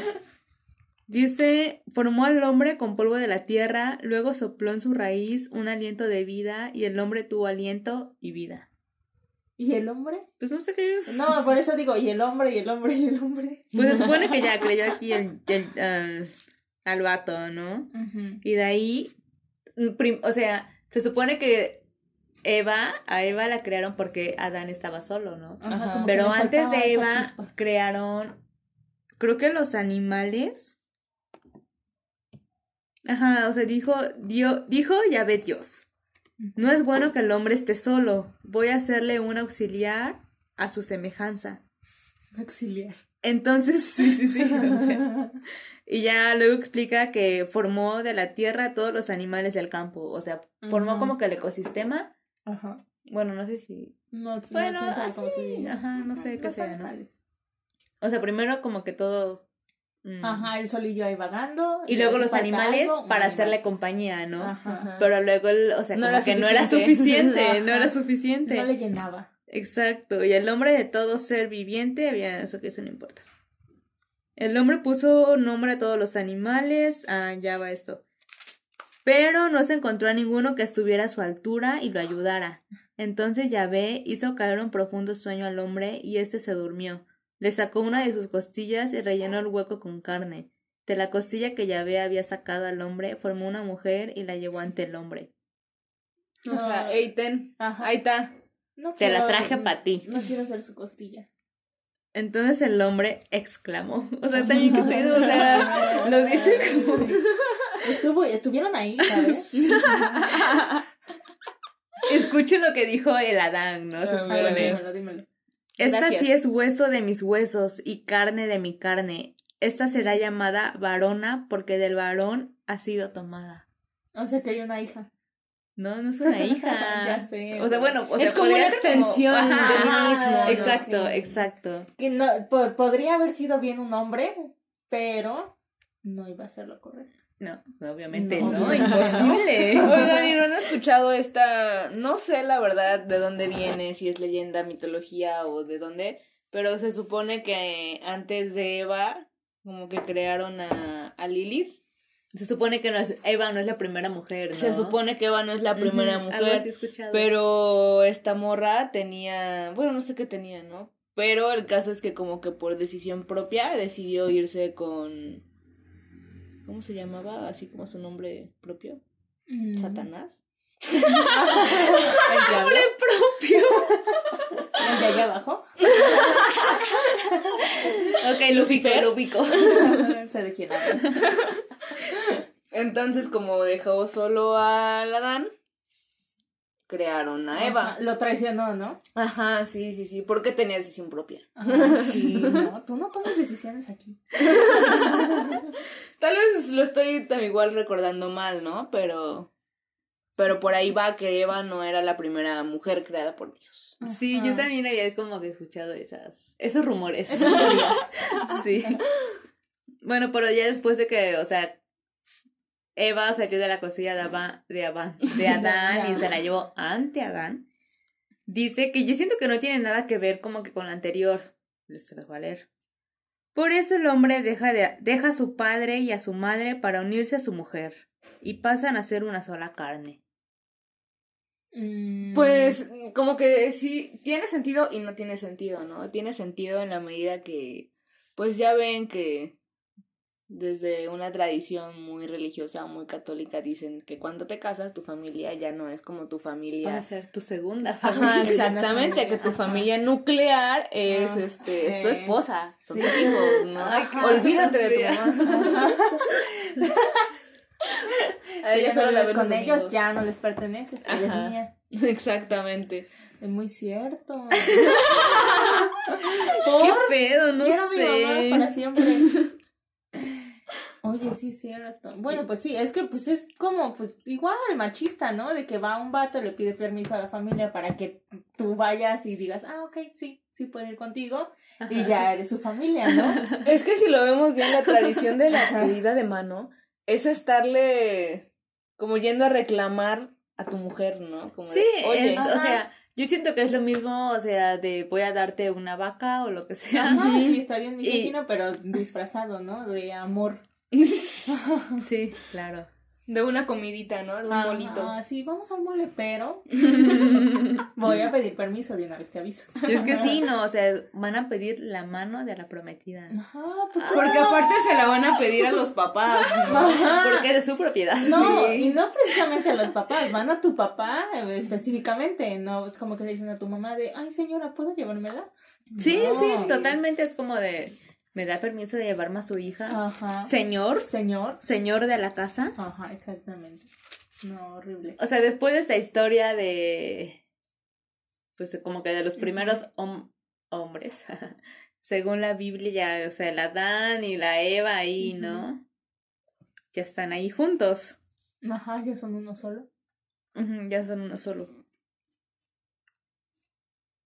[SPEAKER 1] Dice, formó al hombre con polvo de la tierra, luego sopló en su raíz un aliento de vida y el hombre tuvo aliento y vida.
[SPEAKER 3] ¿Y el hombre?
[SPEAKER 1] Pues no sé qué es.
[SPEAKER 3] No, por eso digo, y el hombre, y el hombre, y el hombre.
[SPEAKER 1] Pues se supone que ya [LAUGHS] creyó aquí el, el- al, al vato, ¿no? Y de ahí, mm, prim- o sea, se supone que Eva, a Eva la crearon porque Adán estaba solo, ¿no?
[SPEAKER 3] Ajá,
[SPEAKER 1] Pero antes de Eva crearon, creo que los animales. Ajá, o sea, dijo, dio, dijo Yahvé Dios. No es bueno que el hombre esté solo. Voy a hacerle un auxiliar a su semejanza.
[SPEAKER 3] Auxiliar.
[SPEAKER 1] Entonces, sí, sí, sí. [LAUGHS] y ya luego explica que formó de la tierra a todos los animales del campo. O sea, formó como que el ecosistema.
[SPEAKER 3] Ajá.
[SPEAKER 1] Bueno, no sé si.
[SPEAKER 3] No,
[SPEAKER 1] Bueno,
[SPEAKER 3] no,
[SPEAKER 1] así, ajá, no sé qué sea, ¿no? O sea, primero como que todos. Mm,
[SPEAKER 3] Ajá, el solillo ahí vagando.
[SPEAKER 1] Y luego los animales
[SPEAKER 3] algo,
[SPEAKER 1] para
[SPEAKER 3] animal.
[SPEAKER 1] hacerle compañía, ¿no?
[SPEAKER 3] Ajá.
[SPEAKER 1] Pero luego, el, o sea,
[SPEAKER 2] No
[SPEAKER 1] como que no era
[SPEAKER 2] suficiente.
[SPEAKER 1] no era suficiente.
[SPEAKER 3] No le llenaba.
[SPEAKER 1] Exacto, y el nombre de todo ser viviente, había eso que eso no importa. El hombre puso nombre a todos los animales, ah, ya va esto. Pero no se encontró a ninguno que estuviera a su altura y lo ayudara. Entonces Yahvé hizo caer un profundo sueño al hombre y éste se durmió. Le sacó una de sus costillas y rellenó el hueco con carne. De la costilla que Yahvé había sacado al hombre, formó una mujer y la llevó ante el hombre.
[SPEAKER 2] O sea, ey, ten,
[SPEAKER 3] Ajá.
[SPEAKER 2] ahí está.
[SPEAKER 3] No
[SPEAKER 1] Te la traje para ti.
[SPEAKER 3] No quiero ser su costilla.
[SPEAKER 1] Entonces el hombre exclamó. O sea, también que pedo, o sea, [LAUGHS] lo dice como.
[SPEAKER 3] Estuvo, estuvieron ahí, ¿sabes? [LAUGHS]
[SPEAKER 1] Escuche lo que dijo el Adán, ¿no? Se supone.
[SPEAKER 3] dímelo, dímelo.
[SPEAKER 1] Esta
[SPEAKER 2] Gracias.
[SPEAKER 1] sí es hueso de mis huesos y carne de mi carne. Esta será llamada varona porque del varón ha sido tomada.
[SPEAKER 3] O sea, que hay una hija.
[SPEAKER 1] No, no es una [LAUGHS] hija.
[SPEAKER 3] Ya sé,
[SPEAKER 1] O sea, bueno, o sea,
[SPEAKER 2] Es como una
[SPEAKER 1] como-
[SPEAKER 2] extensión
[SPEAKER 1] Ajá,
[SPEAKER 2] de mí mismo.
[SPEAKER 1] Exacto, exacto.
[SPEAKER 3] Que no, po- podría haber sido bien un hombre, pero no iba a ser lo correcto.
[SPEAKER 1] No, obviamente
[SPEAKER 3] No.
[SPEAKER 1] no, [LAUGHS] imposible.
[SPEAKER 2] Oigan, ¿y no han escuchado esta? No sé la verdad de dónde viene, si es leyenda, mitología o de dónde, pero se supone que antes de Eva, como que crearon a, a Lilith.
[SPEAKER 1] Se supone que no es, Eva no es la primera mujer, ¿no?
[SPEAKER 2] Se supone que Eva no es la primera
[SPEAKER 1] Ujú, algo
[SPEAKER 2] mujer,
[SPEAKER 1] así he escuchado.
[SPEAKER 2] pero esta morra tenía, bueno, no sé qué tenía, ¿no? Pero el caso es que como que por decisión propia decidió irse con... ¿Cómo se llamaba? Así como su nombre propio.
[SPEAKER 3] Mm.
[SPEAKER 2] Satanás. [LAUGHS]
[SPEAKER 3] ¿El diablo?
[SPEAKER 1] propio.
[SPEAKER 3] ¿El de allá abajo? [LAUGHS]
[SPEAKER 1] Ok, ubico, lo ubico.
[SPEAKER 3] sé [LAUGHS] de quién habla.
[SPEAKER 2] Entonces, como dejó solo al Adán, crearon a Eva.
[SPEAKER 3] Ajá, Lo traicionó, ¿no?
[SPEAKER 2] Ajá, sí, sí, sí, porque tenía decisión propia.
[SPEAKER 3] Ajá, sí, [LAUGHS] no, tú no tomas decisiones aquí. [LAUGHS]
[SPEAKER 2] Tal vez lo estoy igual recordando mal, ¿no? Pero pero por ahí va que Eva no era la primera mujer creada por Dios.
[SPEAKER 1] Sí, yo también había como que escuchado esas, esos rumores.
[SPEAKER 3] Esas teorías. [LAUGHS]
[SPEAKER 1] sí. Bueno, pero ya después de que, o sea, Eva salió de la cosilla de, Aba- de, Aba- [LAUGHS] de Adán y se la llevó ante Adán, dice que yo siento que no tiene nada que ver como que con la anterior. Voy a leer. Por eso el hombre deja, de, deja a su padre y a su madre para unirse a su mujer y pasan a ser una sola carne.
[SPEAKER 3] Mm,
[SPEAKER 2] Pues como que sí, tiene sentido y no tiene sentido, ¿no? Tiene sentido en la medida que, pues ya ven que desde una tradición muy religiosa, muy católica, dicen que cuando te casas tu familia ya no es como tu
[SPEAKER 1] Va a
[SPEAKER 2] familia.
[SPEAKER 1] ser tu segunda
[SPEAKER 2] Ajá,
[SPEAKER 1] familia. [LAUGHS]
[SPEAKER 2] exactamente, que tu
[SPEAKER 3] Ajá.
[SPEAKER 2] familia nuclear es
[SPEAKER 3] Ah,
[SPEAKER 2] este, es tu esposa, son
[SPEAKER 3] sí.
[SPEAKER 2] tus hijos, ¿no?
[SPEAKER 1] Ay, [LAUGHS]
[SPEAKER 2] Olvídate de tu mamá. [LAUGHS] A ella solo
[SPEAKER 3] no
[SPEAKER 2] la los
[SPEAKER 3] con ellos, ya no les perteneces, eres
[SPEAKER 2] Ajá.
[SPEAKER 3] mía.
[SPEAKER 2] Exactamente.
[SPEAKER 3] Es muy cierto.
[SPEAKER 1] ¿Qué pedo? No
[SPEAKER 3] Quiero a mi mamá
[SPEAKER 1] sé.
[SPEAKER 3] para siempre. Oye, sí cierto. Bueno, pues sí, es que pues es como, pues igual el machista, ¿no? De que va un vato, le pide permiso a la familia para que tú vayas y digas, ah, ok, sí, sí puedo ir contigo. Y ya eres su familia, ¿no? [LAUGHS]
[SPEAKER 2] Es que si lo vemos bien, la tradición de la pedida de mano es estarle como yendo a reclamar a tu mujer, ¿no? Como de,
[SPEAKER 1] Sí,
[SPEAKER 2] "Oye,
[SPEAKER 1] es, o sea, Yo siento que es lo mismo, o sea, de voy a darte una vaca o lo que sea.
[SPEAKER 3] Ajá, sí, [LAUGHS] está bien misógino, pero disfrazado, ¿no? De amor. [LAUGHS]
[SPEAKER 1] sí, claro.
[SPEAKER 2] De una comidita, ¿no? De un molito.
[SPEAKER 3] Ah, sí, vamos al mole, pero [LAUGHS] voy a pedir permiso de una vez, te aviso.
[SPEAKER 1] Es que sí, no, o sea, van a pedir la mano de la prometida.
[SPEAKER 3] Ajá, ¿por qué
[SPEAKER 2] Porque
[SPEAKER 3] no?
[SPEAKER 2] aparte se la van a pedir a los papás. [LAUGHS]
[SPEAKER 1] Porque es de su propiedad.
[SPEAKER 3] No,
[SPEAKER 2] Sí.
[SPEAKER 3] y no precisamente a los papás, van a tu papá eh, específicamente, no es como que le dicen a tu mamá de, ay señora, ¿puedo llevármela?
[SPEAKER 1] Sí,
[SPEAKER 3] No.
[SPEAKER 1] sí, totalmente es como de, ¿me da permiso de llevarme a su hija?
[SPEAKER 3] Ajá.
[SPEAKER 1] Señor,
[SPEAKER 3] Señor.
[SPEAKER 1] señor de la casa.
[SPEAKER 3] Ajá, exactamente. No, horrible.
[SPEAKER 1] O sea, después de esta historia de, pues como que de los primeros hom- hombres, [LAUGHS] según la Biblia, ya, o sea, la Dan y la Eva ahí, ¿no? Ya están ahí juntos.
[SPEAKER 3] Ajá, ya son uno solo.
[SPEAKER 1] Ujú, ya son uno solo.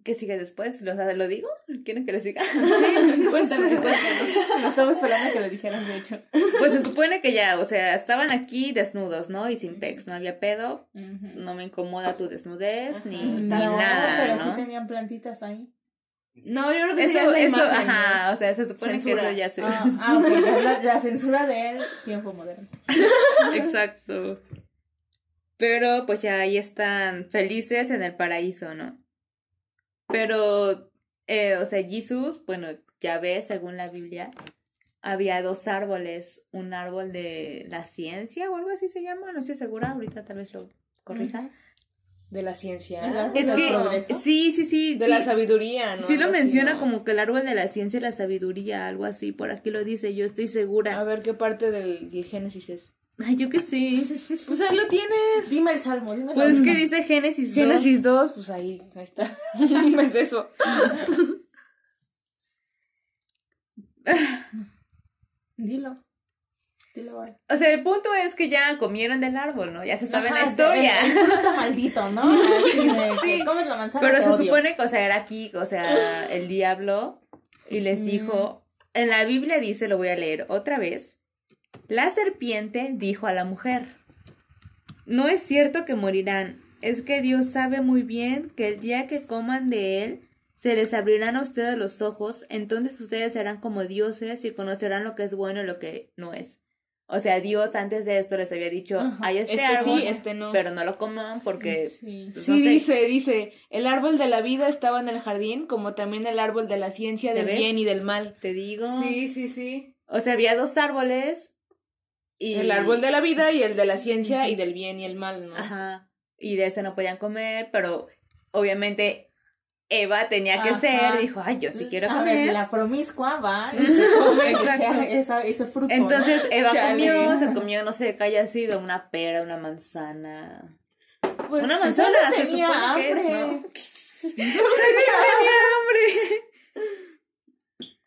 [SPEAKER 1] ¿Qué sigue después? ¿Lo, ¿lo digo? ¿Quieren que le siga? [LAUGHS]
[SPEAKER 3] Cuéntame, cuéntame. No estaba esperando que lo dijeras, de hecho.
[SPEAKER 1] Pues se supone que ya, o sea, estaban aquí desnudos, ¿no? Y sin pex, no había pedo, no me incomoda tu desnudez, ni, ni
[SPEAKER 3] No,
[SPEAKER 1] nada,
[SPEAKER 3] pero
[SPEAKER 1] ¿no?
[SPEAKER 3] sí tenían plantitas ahí.
[SPEAKER 2] No, yo creo que
[SPEAKER 1] Eso,
[SPEAKER 2] es
[SPEAKER 1] eso,
[SPEAKER 2] imagen,
[SPEAKER 1] ajá, o sea, se supone
[SPEAKER 2] Censura.
[SPEAKER 1] que eso ya se...
[SPEAKER 3] Ah, ah, ok, ya la, la censura del tiempo moderno. [LAUGHS]
[SPEAKER 1] Exacto. Pero pues ya ahí están felices en el paraíso, ¿no? Pero, eh, o sea, Jesús, bueno, ya ves, según la Biblia, había dos árboles, un árbol de la ciencia o algo así se llama, no estoy segura, ahorita tal vez lo corrija.
[SPEAKER 2] De la ciencia.
[SPEAKER 1] Es que,
[SPEAKER 3] progreso.
[SPEAKER 1] sí, sí, sí.
[SPEAKER 2] De
[SPEAKER 1] sí.
[SPEAKER 2] la sabiduría, ¿no?
[SPEAKER 1] Sí lo
[SPEAKER 2] Algo así,
[SPEAKER 1] menciona
[SPEAKER 2] ¿no?
[SPEAKER 1] como que el árbol de la ciencia y la sabiduría, algo así, por aquí lo dice, yo estoy segura.
[SPEAKER 2] A ver qué parte del, del Génesis es.
[SPEAKER 1] Ay, yo que sí.
[SPEAKER 2] Pues ahí lo tienes.
[SPEAKER 3] Dime el salmo, dime
[SPEAKER 1] Pues es que dice Génesis 2.
[SPEAKER 2] Génesis 2, pues ahí, ahí está. [LAUGHS] es eso.
[SPEAKER 3] Dilo. Dilo ahora.
[SPEAKER 1] O sea, el punto es que ya comieron del árbol, ¿no? Ya se estaba en la
[SPEAKER 3] Ajá,
[SPEAKER 1] historia.
[SPEAKER 3] El, el fruto maldito, ¿no? [LAUGHS] Que comes la manzana.
[SPEAKER 1] Pero se
[SPEAKER 3] odio.
[SPEAKER 1] supone que, o sea, era aquí, o sea, el diablo y les dijo, en la Biblia dice, lo voy a leer otra vez, la serpiente dijo a la mujer, no es cierto que morirán, es que Dios sabe muy bien que el día que coman de él, se les abrirán a ustedes los ojos, entonces ustedes serán como dioses y conocerán lo que es bueno y lo que no es. O sea, Dios antes de esto les había dicho,
[SPEAKER 3] Ajá.
[SPEAKER 1] hay este,
[SPEAKER 2] Este
[SPEAKER 1] árbol,
[SPEAKER 2] sí, este no.
[SPEAKER 1] pero no lo coman porque...
[SPEAKER 3] Sí.
[SPEAKER 1] pues,
[SPEAKER 2] Sí,
[SPEAKER 1] no sé.
[SPEAKER 2] dice, dice, el árbol de la vida estaba en el jardín, como también el árbol de la ciencia
[SPEAKER 1] ¿Ya
[SPEAKER 2] del
[SPEAKER 1] ves?
[SPEAKER 2] bien y del mal.
[SPEAKER 1] Te digo.
[SPEAKER 2] Sí, sí, sí.
[SPEAKER 1] O sea, había dos árboles y...
[SPEAKER 2] El árbol de la vida y el de la ciencia y del bien y el mal, ¿no?
[SPEAKER 1] Ajá. Y de ese no podían comer, pero obviamente Eva tenía que
[SPEAKER 3] Ajá.
[SPEAKER 1] ser, dijo, ay, yo sí quiero
[SPEAKER 3] A ver,
[SPEAKER 1] comer.
[SPEAKER 3] la promiscua va [LAUGHS] y se come
[SPEAKER 1] Exacto.
[SPEAKER 3] ese, esa- ese fruto.
[SPEAKER 1] Entonces
[SPEAKER 3] ¿no?
[SPEAKER 1] Eva
[SPEAKER 3] Chale.
[SPEAKER 1] comió, se [LAUGHS] comió, no sé qué haya sido, una pera, una manzana.
[SPEAKER 2] Pues,
[SPEAKER 1] una manzana, se supone que es,
[SPEAKER 3] hambre. [LAUGHS]
[SPEAKER 1] ¿no? tenía hambre.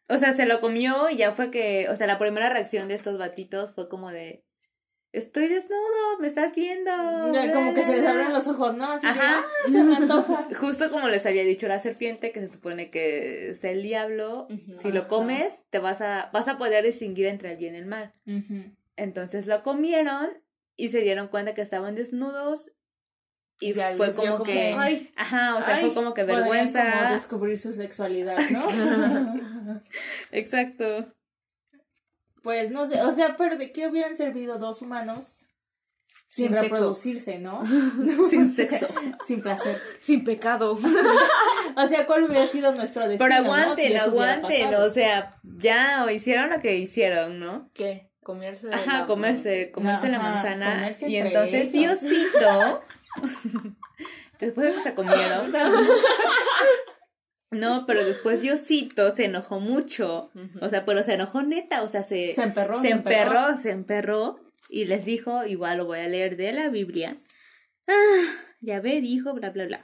[SPEAKER 1] O sea, se lo comió y ya fue que, o sea, la primera reacción de estos batitos fue como de, estoy desnudo, me estás viendo.
[SPEAKER 3] Ya, Como que se les abren los ojos, ¿no? Así
[SPEAKER 1] Ajá.
[SPEAKER 3] "Ah, se me antoja. [LAUGHS]
[SPEAKER 1] Justo como les había dicho la serpiente, que se supone que es el diablo, si lo comes, te vas a, vas a poder distinguir entre el bien y el mal. Entonces lo comieron y se dieron cuenta que estaban desnudos y
[SPEAKER 2] Ya
[SPEAKER 1] fue como,
[SPEAKER 2] como,
[SPEAKER 1] que,
[SPEAKER 2] "Ay,
[SPEAKER 1] ajá, o sea,
[SPEAKER 2] ay".
[SPEAKER 1] fue como que vergüenza.
[SPEAKER 3] como descubrir su sexualidad, ¿no? [LAUGHS]
[SPEAKER 1] Exacto.
[SPEAKER 3] pues no sé, o sea, pero ¿de qué hubieran servido dos humanos sin,
[SPEAKER 2] Sin sexo.
[SPEAKER 3] reproducirse, no? [LAUGHS]
[SPEAKER 1] Sin sexo.
[SPEAKER 3] sin placer.
[SPEAKER 2] Sin pecado. [LAUGHS]
[SPEAKER 3] O sea, ¿cuál hubiera sido nuestro destino?
[SPEAKER 1] Pero
[SPEAKER 3] no? Si
[SPEAKER 1] aguanten,
[SPEAKER 3] hubiera
[SPEAKER 1] aguanten, o sea, ya o hicieron lo que hicieron, ¿no?
[SPEAKER 2] ¿Qué? Comerse de
[SPEAKER 1] Ajá,
[SPEAKER 2] la-
[SPEAKER 1] comerse, comerse la
[SPEAKER 3] Ajá,
[SPEAKER 1] manzana.
[SPEAKER 3] comerse
[SPEAKER 1] Y entonces. Diosito, [LAUGHS] [LAUGHS] después de que se comieron, [LAUGHS] no, pero después Diosito se enojó mucho. O sea, pero se enojó neta, o sea, se,
[SPEAKER 3] Se emperró,
[SPEAKER 1] se
[SPEAKER 3] se emperró.
[SPEAKER 1] emperró, se emperró y les dijo, igual lo voy a leer de la Biblia. Ah, ya ve, dijo, bla, bla, bla.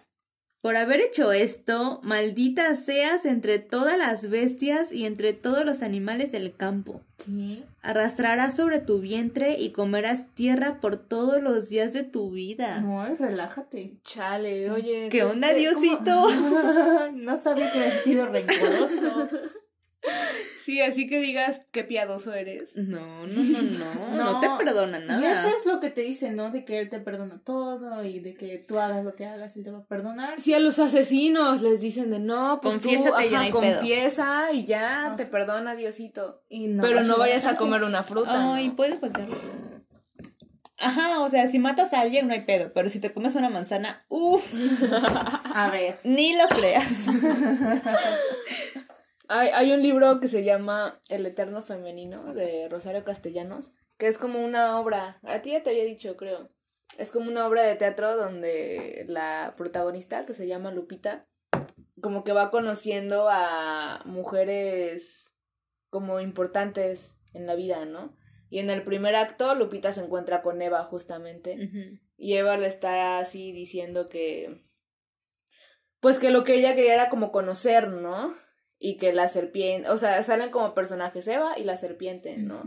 [SPEAKER 1] Por haber hecho esto, maldita seas entre todas las bestias y entre todos los animales del campo.
[SPEAKER 3] ¿Qué?
[SPEAKER 1] Arrastrarás sobre tu vientre y comerás tierra por todos los días de tu vida.
[SPEAKER 3] No, relájate.
[SPEAKER 2] Chale, oye.
[SPEAKER 1] ¿Qué onda,
[SPEAKER 2] ¿cómo-
[SPEAKER 1] Diosito? [LAUGHS]
[SPEAKER 3] no sabía que habías sido rencoroso. [LAUGHS]
[SPEAKER 2] Sí, así que digas qué piadoso eres.
[SPEAKER 1] No, no, no, no. No, te perdona nada.
[SPEAKER 3] Y eso es lo que te dice, ¿no? De que él te perdona todo y de que tú hagas lo que hagas, él te va a perdonar.
[SPEAKER 2] Si a los asesinos les dicen de no, pues
[SPEAKER 1] Confiésate
[SPEAKER 2] tú,
[SPEAKER 1] y ya no
[SPEAKER 2] ajá,
[SPEAKER 1] hay pedo".
[SPEAKER 2] confiesa y ya
[SPEAKER 3] Ah.
[SPEAKER 2] te perdona Diosito.
[SPEAKER 3] Y no
[SPEAKER 2] Pero no vayas a comer una fruta.
[SPEAKER 1] Ay,
[SPEAKER 2] ¿no?
[SPEAKER 1] puedes voltearlo. Ajá, o sea, si matas a alguien no hay pedo, pero si te comes una manzana, uff, [LAUGHS]
[SPEAKER 3] A ver.
[SPEAKER 1] ni lo creas. [LAUGHS]
[SPEAKER 2] Hay, hay un libro que se llama El Eterno Femenino de Rosario Castellanos, que es como una obra, a ti ya te había dicho, creo. Es como una obra de teatro donde la protagonista, que se llama Lupita, como que va conociendo a mujeres como importantes en la vida, ¿no? Y en el primer acto, Lupita se encuentra con Eva justamente. Y Eva le está así diciendo que. Pues que lo que ella quería era como conocer, ¿no? Y que la serpiente. O sea, salen como personajes Eva y la serpiente, ¿no?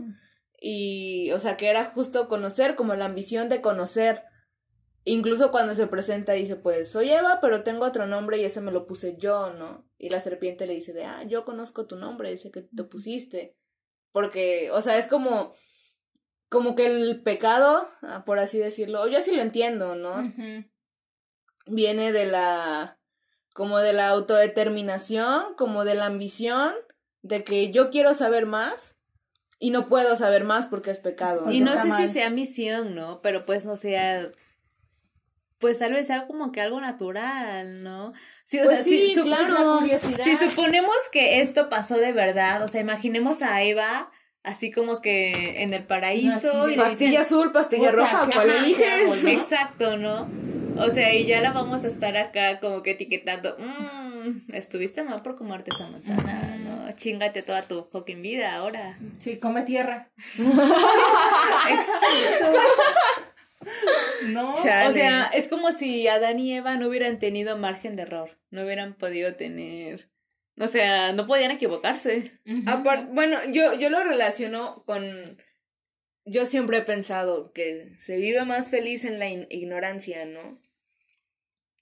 [SPEAKER 2] Y. O sea, que era justo conocer, como la ambición de conocer. Incluso cuando se presenta dice, pues soy Eva, pero tengo otro nombre y ese me lo puse yo, ¿no? Y la serpiente le dice de, ah, yo conozco tu nombre, ese que te pusiste. Porque, o sea, es como, como que el pecado, ah, por así decirlo, yo sí lo entiendo, ¿no? Viene de la, como de la autodeterminación, como de la ambición, de que yo quiero saber más y no puedo saber más porque es pecado.
[SPEAKER 3] Porque
[SPEAKER 1] Y no sé si sea misión, ¿no? Pero pues no sea. Pues tal vez sea como que algo natural, ¿no? Sí, o
[SPEAKER 2] Pues
[SPEAKER 1] sea,
[SPEAKER 2] sí,
[SPEAKER 1] si, su-
[SPEAKER 2] claro.
[SPEAKER 1] Si suponemos que esto pasó de verdad, o sea, imaginemos a Eva así como que en el paraíso y
[SPEAKER 2] Pastilla
[SPEAKER 1] dicen,
[SPEAKER 2] azul, pastilla roja, ¿cuál eliges?
[SPEAKER 1] Exacto, ¿no? O sea, y ya la vamos a estar acá como que etiquetando, mmm, estuviste mal por comerte esa manzana, ¿no? Chingate toda tu fucking vida ahora.
[SPEAKER 3] Sí, come tierra. [LAUGHS]
[SPEAKER 1] Exacto.
[SPEAKER 3] No.
[SPEAKER 1] O sea, es como si Adán y Eva no hubieran tenido margen de error, no hubieran podido tener, o sea, no podían equivocarse.
[SPEAKER 2] Apar- bueno, yo, yo lo relaciono con... Yo siempre he pensado que se vive más feliz en la in- ignorancia, ¿no?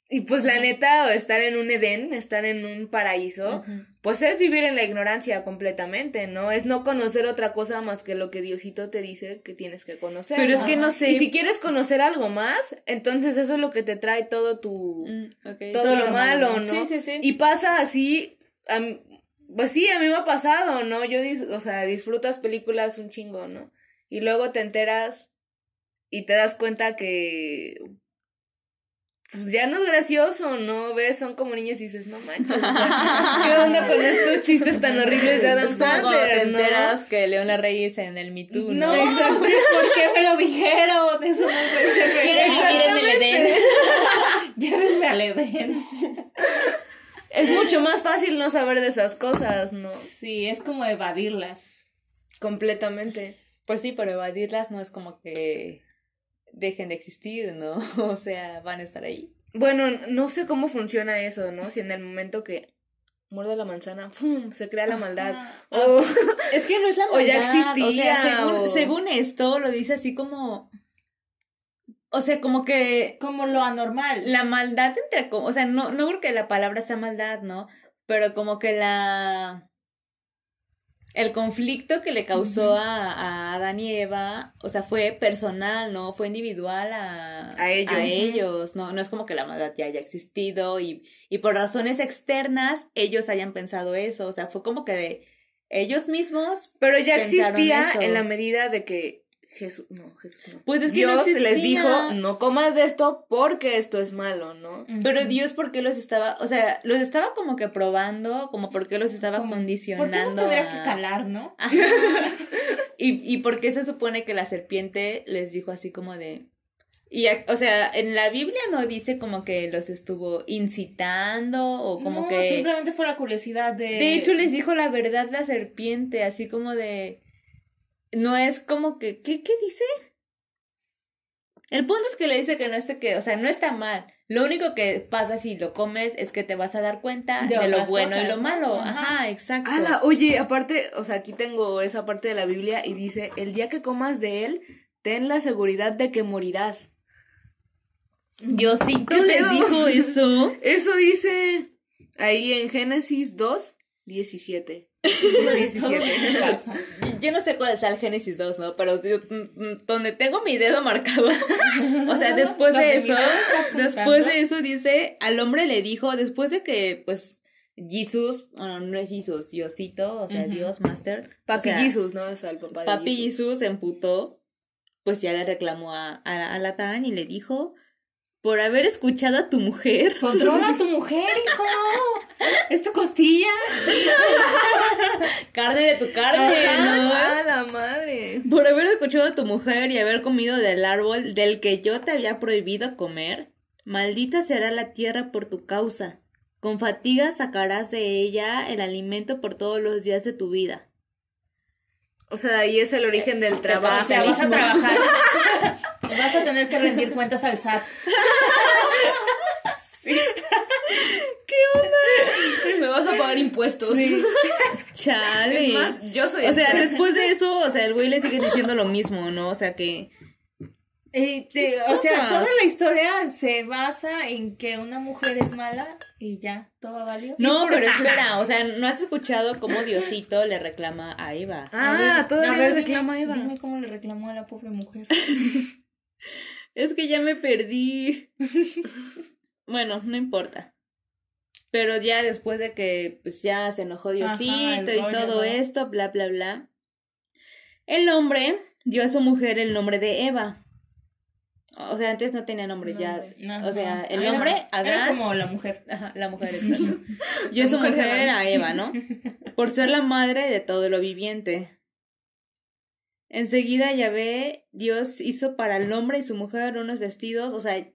[SPEAKER 2] Y pues la neta, estar en un Edén, estar en un paraíso, pues es vivir en la ignorancia completamente, ¿no? Es no conocer otra cosa más que lo que Diosito te dice que tienes que conocer.
[SPEAKER 1] Pero es que no sé.
[SPEAKER 2] Y si quieres conocer algo más, entonces eso es lo que te trae todo tu...
[SPEAKER 1] Mm,
[SPEAKER 2] todo
[SPEAKER 1] solo
[SPEAKER 2] lo malo, ¿no?
[SPEAKER 1] Sí, sí, sí.
[SPEAKER 2] Y pasa así, a mí- pues sí, a mí me ha pasado, ¿no? Yo, dis- o sea, disfrutas películas un chingo, ¿no? Y luego te enteras y te das cuenta que, pues ya no es gracioso, ¿no? Ves, son como niños y dices, no manches, o sea, [LAUGHS] ¿qué onda con estos chistes tan horribles de Adam
[SPEAKER 1] Es como cuando
[SPEAKER 2] Sandler,
[SPEAKER 1] te
[SPEAKER 2] no?
[SPEAKER 1] enteras que Leona Reyes en el Me Too, ¿no?
[SPEAKER 3] No,
[SPEAKER 2] Exacto. [LAUGHS]
[SPEAKER 3] ¿por qué me lo dijeron? Eso no puede ser.
[SPEAKER 1] Mírenme el Edén. [LAUGHS]
[SPEAKER 3] Llévenme al Edén.
[SPEAKER 2] Es mucho más fácil no saber de esas cosas, ¿no?
[SPEAKER 3] Sí, es como evadirlas.
[SPEAKER 2] Completamente.
[SPEAKER 1] Pues sí, pero evadirlas no es como que dejen de existir, ¿no? [LAUGHS] O sea, van a estar ahí.
[SPEAKER 2] Bueno, no sé cómo funciona eso, ¿no? Si en el momento que muerde la manzana, ¡fum! se crea la maldad. O,
[SPEAKER 1] Es que no es la
[SPEAKER 2] O ya
[SPEAKER 1] maldad, O
[SPEAKER 2] existía,
[SPEAKER 1] sea, según,
[SPEAKER 2] o-
[SPEAKER 1] según esto, lo dice así como. O sea, como que
[SPEAKER 3] Como lo anormal.
[SPEAKER 1] la maldad entre. O sea, no, no creo que la palabra sea maldad, ¿no? Pero como que la. El conflicto que le causó a, a Adán y Eva, o sea, fue personal, ¿no? Fue individual a,
[SPEAKER 2] A ellos.
[SPEAKER 1] a ellos, ¿no? No es como que la maldad ya haya existido y, y por razones externas ellos hayan pensado eso, o sea, fue como que de ellos mismos
[SPEAKER 2] pero ya existía
[SPEAKER 1] eso.
[SPEAKER 2] en la medida de que Jesús, no, Jesús no.
[SPEAKER 1] Pues es que no
[SPEAKER 2] Dios les dijo, no comas de esto porque esto es malo, ¿no?
[SPEAKER 1] Pero Dios, ¿por qué los estaba, o sea, los estaba como que probando, como por qué los estaba
[SPEAKER 3] Como,
[SPEAKER 1] condicionando?
[SPEAKER 3] ¿Por qué nos tendría
[SPEAKER 1] a-
[SPEAKER 3] que calar, no? [LAUGHS]
[SPEAKER 1] Y, y por qué se supone que la serpiente les dijo así como de... Y, o sea, en la Biblia no dice como que los estuvo incitando o como
[SPEAKER 3] no,
[SPEAKER 1] que...
[SPEAKER 3] simplemente fue la curiosidad de...
[SPEAKER 1] De hecho, les dijo la verdad la serpiente, así como de... No es como que... ¿Qué, qué dice? El punto es que le dice que no es que, o sea, no está mal. Lo único que pasa si lo comes es que te vas a dar cuenta
[SPEAKER 3] De
[SPEAKER 1] de, lo bueno y lo malo.
[SPEAKER 3] Ajá.
[SPEAKER 1] Ajá, exacto.
[SPEAKER 2] Ala, oye, aparte, o sea, aquí tengo esa parte de la Biblia y dice, el día que comas de él, ten la seguridad de que morirás.
[SPEAKER 1] Diosito
[SPEAKER 2] ¿Qué
[SPEAKER 1] les
[SPEAKER 2] pedo?
[SPEAKER 1] dijo eso. [LAUGHS]
[SPEAKER 2] Eso dice ahí en Génesis 2, 17. [LAUGHS]
[SPEAKER 1] Yo no sé cuál es el Génesis 2, ¿no? Pero mm, donde tengo mi dedo marcado, [LAUGHS] o sea, después de eso, después de eso dice, al hombre le dijo, después de que, pues, Jesús, bueno, no es Jesús, Diosito, o sea, Dios, Master.
[SPEAKER 2] Papi
[SPEAKER 1] o sea,
[SPEAKER 2] Jesus, ¿no? Es el papá de
[SPEAKER 1] Papi. Jesús se emputó, pues ya le reclamó a, a, a Latán y le dijo, por haber escuchado a tu mujer,
[SPEAKER 3] Controla a tu [LAUGHS] mujer, hijo. [LAUGHS] Es tu costilla. [LAUGHS]
[SPEAKER 1] carne de tu carne, ¿no?
[SPEAKER 2] ¡Ah, la madre!
[SPEAKER 1] Por haber escuchado a tu mujer y haber comido del árbol del que yo te había prohibido comer, maldita será la tierra por tu causa. Con fatiga sacarás de ella el alimento por todos los días de tu vida.
[SPEAKER 2] O sea, ahí es el origen del
[SPEAKER 3] O
[SPEAKER 2] trabajo.
[SPEAKER 3] sea, vas a trabajar. [LAUGHS] Vas a tener que rendir cuentas al SAT. [LAUGHS]
[SPEAKER 2] Me vas a pagar impuestos. [LAUGHS]
[SPEAKER 1] Chale.
[SPEAKER 2] Es más, yo soy
[SPEAKER 1] o sea, después de [LAUGHS] eso, o sea, el güey le sigue diciendo lo mismo, ¿no? O sea que.
[SPEAKER 3] Eh, te-
[SPEAKER 1] Esas
[SPEAKER 3] o sea, toda la historia se basa en que una mujer es mala y ya, todo valió.
[SPEAKER 1] No, pero espera, o sea, ¿no has escuchado cómo Diosito le reclama a Eva?
[SPEAKER 2] Ah,
[SPEAKER 3] A
[SPEAKER 2] todavía
[SPEAKER 3] ver,
[SPEAKER 2] reclama
[SPEAKER 3] dime,
[SPEAKER 2] Eva.
[SPEAKER 3] Dime cómo le reclamó a la pobre mujer.
[SPEAKER 1] Es que ya me perdí. Bueno, no importa. Pero ya después de que pues ya se enojó Diosito
[SPEAKER 3] Ajá,
[SPEAKER 1] y todo
[SPEAKER 3] ¿no?
[SPEAKER 1] esto, bla, bla, bla. El hombre dio a su mujer el nombre de Eva. O sea, antes no tenía nombre, ya.
[SPEAKER 3] Ajá.
[SPEAKER 1] O sea, el
[SPEAKER 3] Era-
[SPEAKER 1] nombre,
[SPEAKER 3] Era
[SPEAKER 1] Adán.
[SPEAKER 3] como la mujer.
[SPEAKER 1] Ajá, la mujer, [LAUGHS] exacto. Dio a su
[SPEAKER 2] mujer de
[SPEAKER 1] mujer
[SPEAKER 2] Adán.
[SPEAKER 1] a Eva, ¿no? [LAUGHS] Por ser la madre de todo lo viviente. Enseguida Yahvé, Dios hizo para el hombre y su mujer unos vestidos, o sea,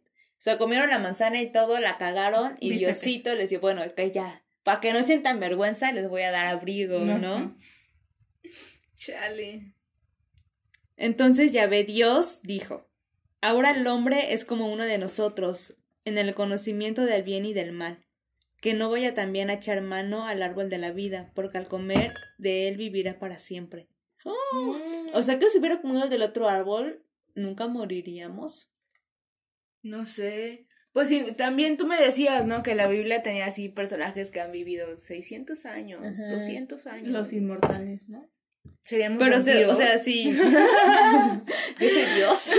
[SPEAKER 1] se comieron la manzana y todo, la cagaron y
[SPEAKER 3] Vístete.
[SPEAKER 1] Diosito les dijo, bueno, ok, ya, para que no sientan vergüenza les voy a dar abrigo, ¿no?
[SPEAKER 3] Ajá.
[SPEAKER 2] Chale.
[SPEAKER 1] Entonces Yahvé Dios dijo, ahora el hombre es como uno de nosotros, en el conocimiento del bien y del mal, que no vaya también a echar mano al árbol de la vida, porque al comer de él vivirá para siempre.
[SPEAKER 3] Mm.
[SPEAKER 1] O sea que si hubiera comido del otro árbol, nunca moriríamos.
[SPEAKER 2] No sé. Pues sí, también tú me decías, ¿no? Que la Biblia tenía así personajes que han vivido 600 años,
[SPEAKER 1] Ajá.
[SPEAKER 2] 200 años.
[SPEAKER 3] Los inmortales, ¿no?
[SPEAKER 2] Seríamos
[SPEAKER 1] Pero, se- o sea, sí. [LAUGHS] Yo soy Dios.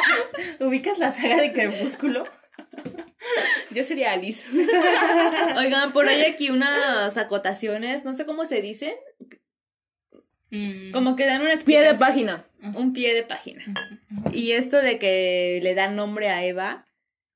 [SPEAKER 1] [LAUGHS]
[SPEAKER 3] ¿Ubicas la saga de Crepúsculo? [LAUGHS]
[SPEAKER 2] Yo sería Alice.
[SPEAKER 1] Oigan, por ahí aquí unas acotaciones, no sé cómo se dice,
[SPEAKER 3] Mm.
[SPEAKER 1] como que dan una
[SPEAKER 2] Pie de página.
[SPEAKER 1] un pie de página. Y esto de que le dan nombre a Eva,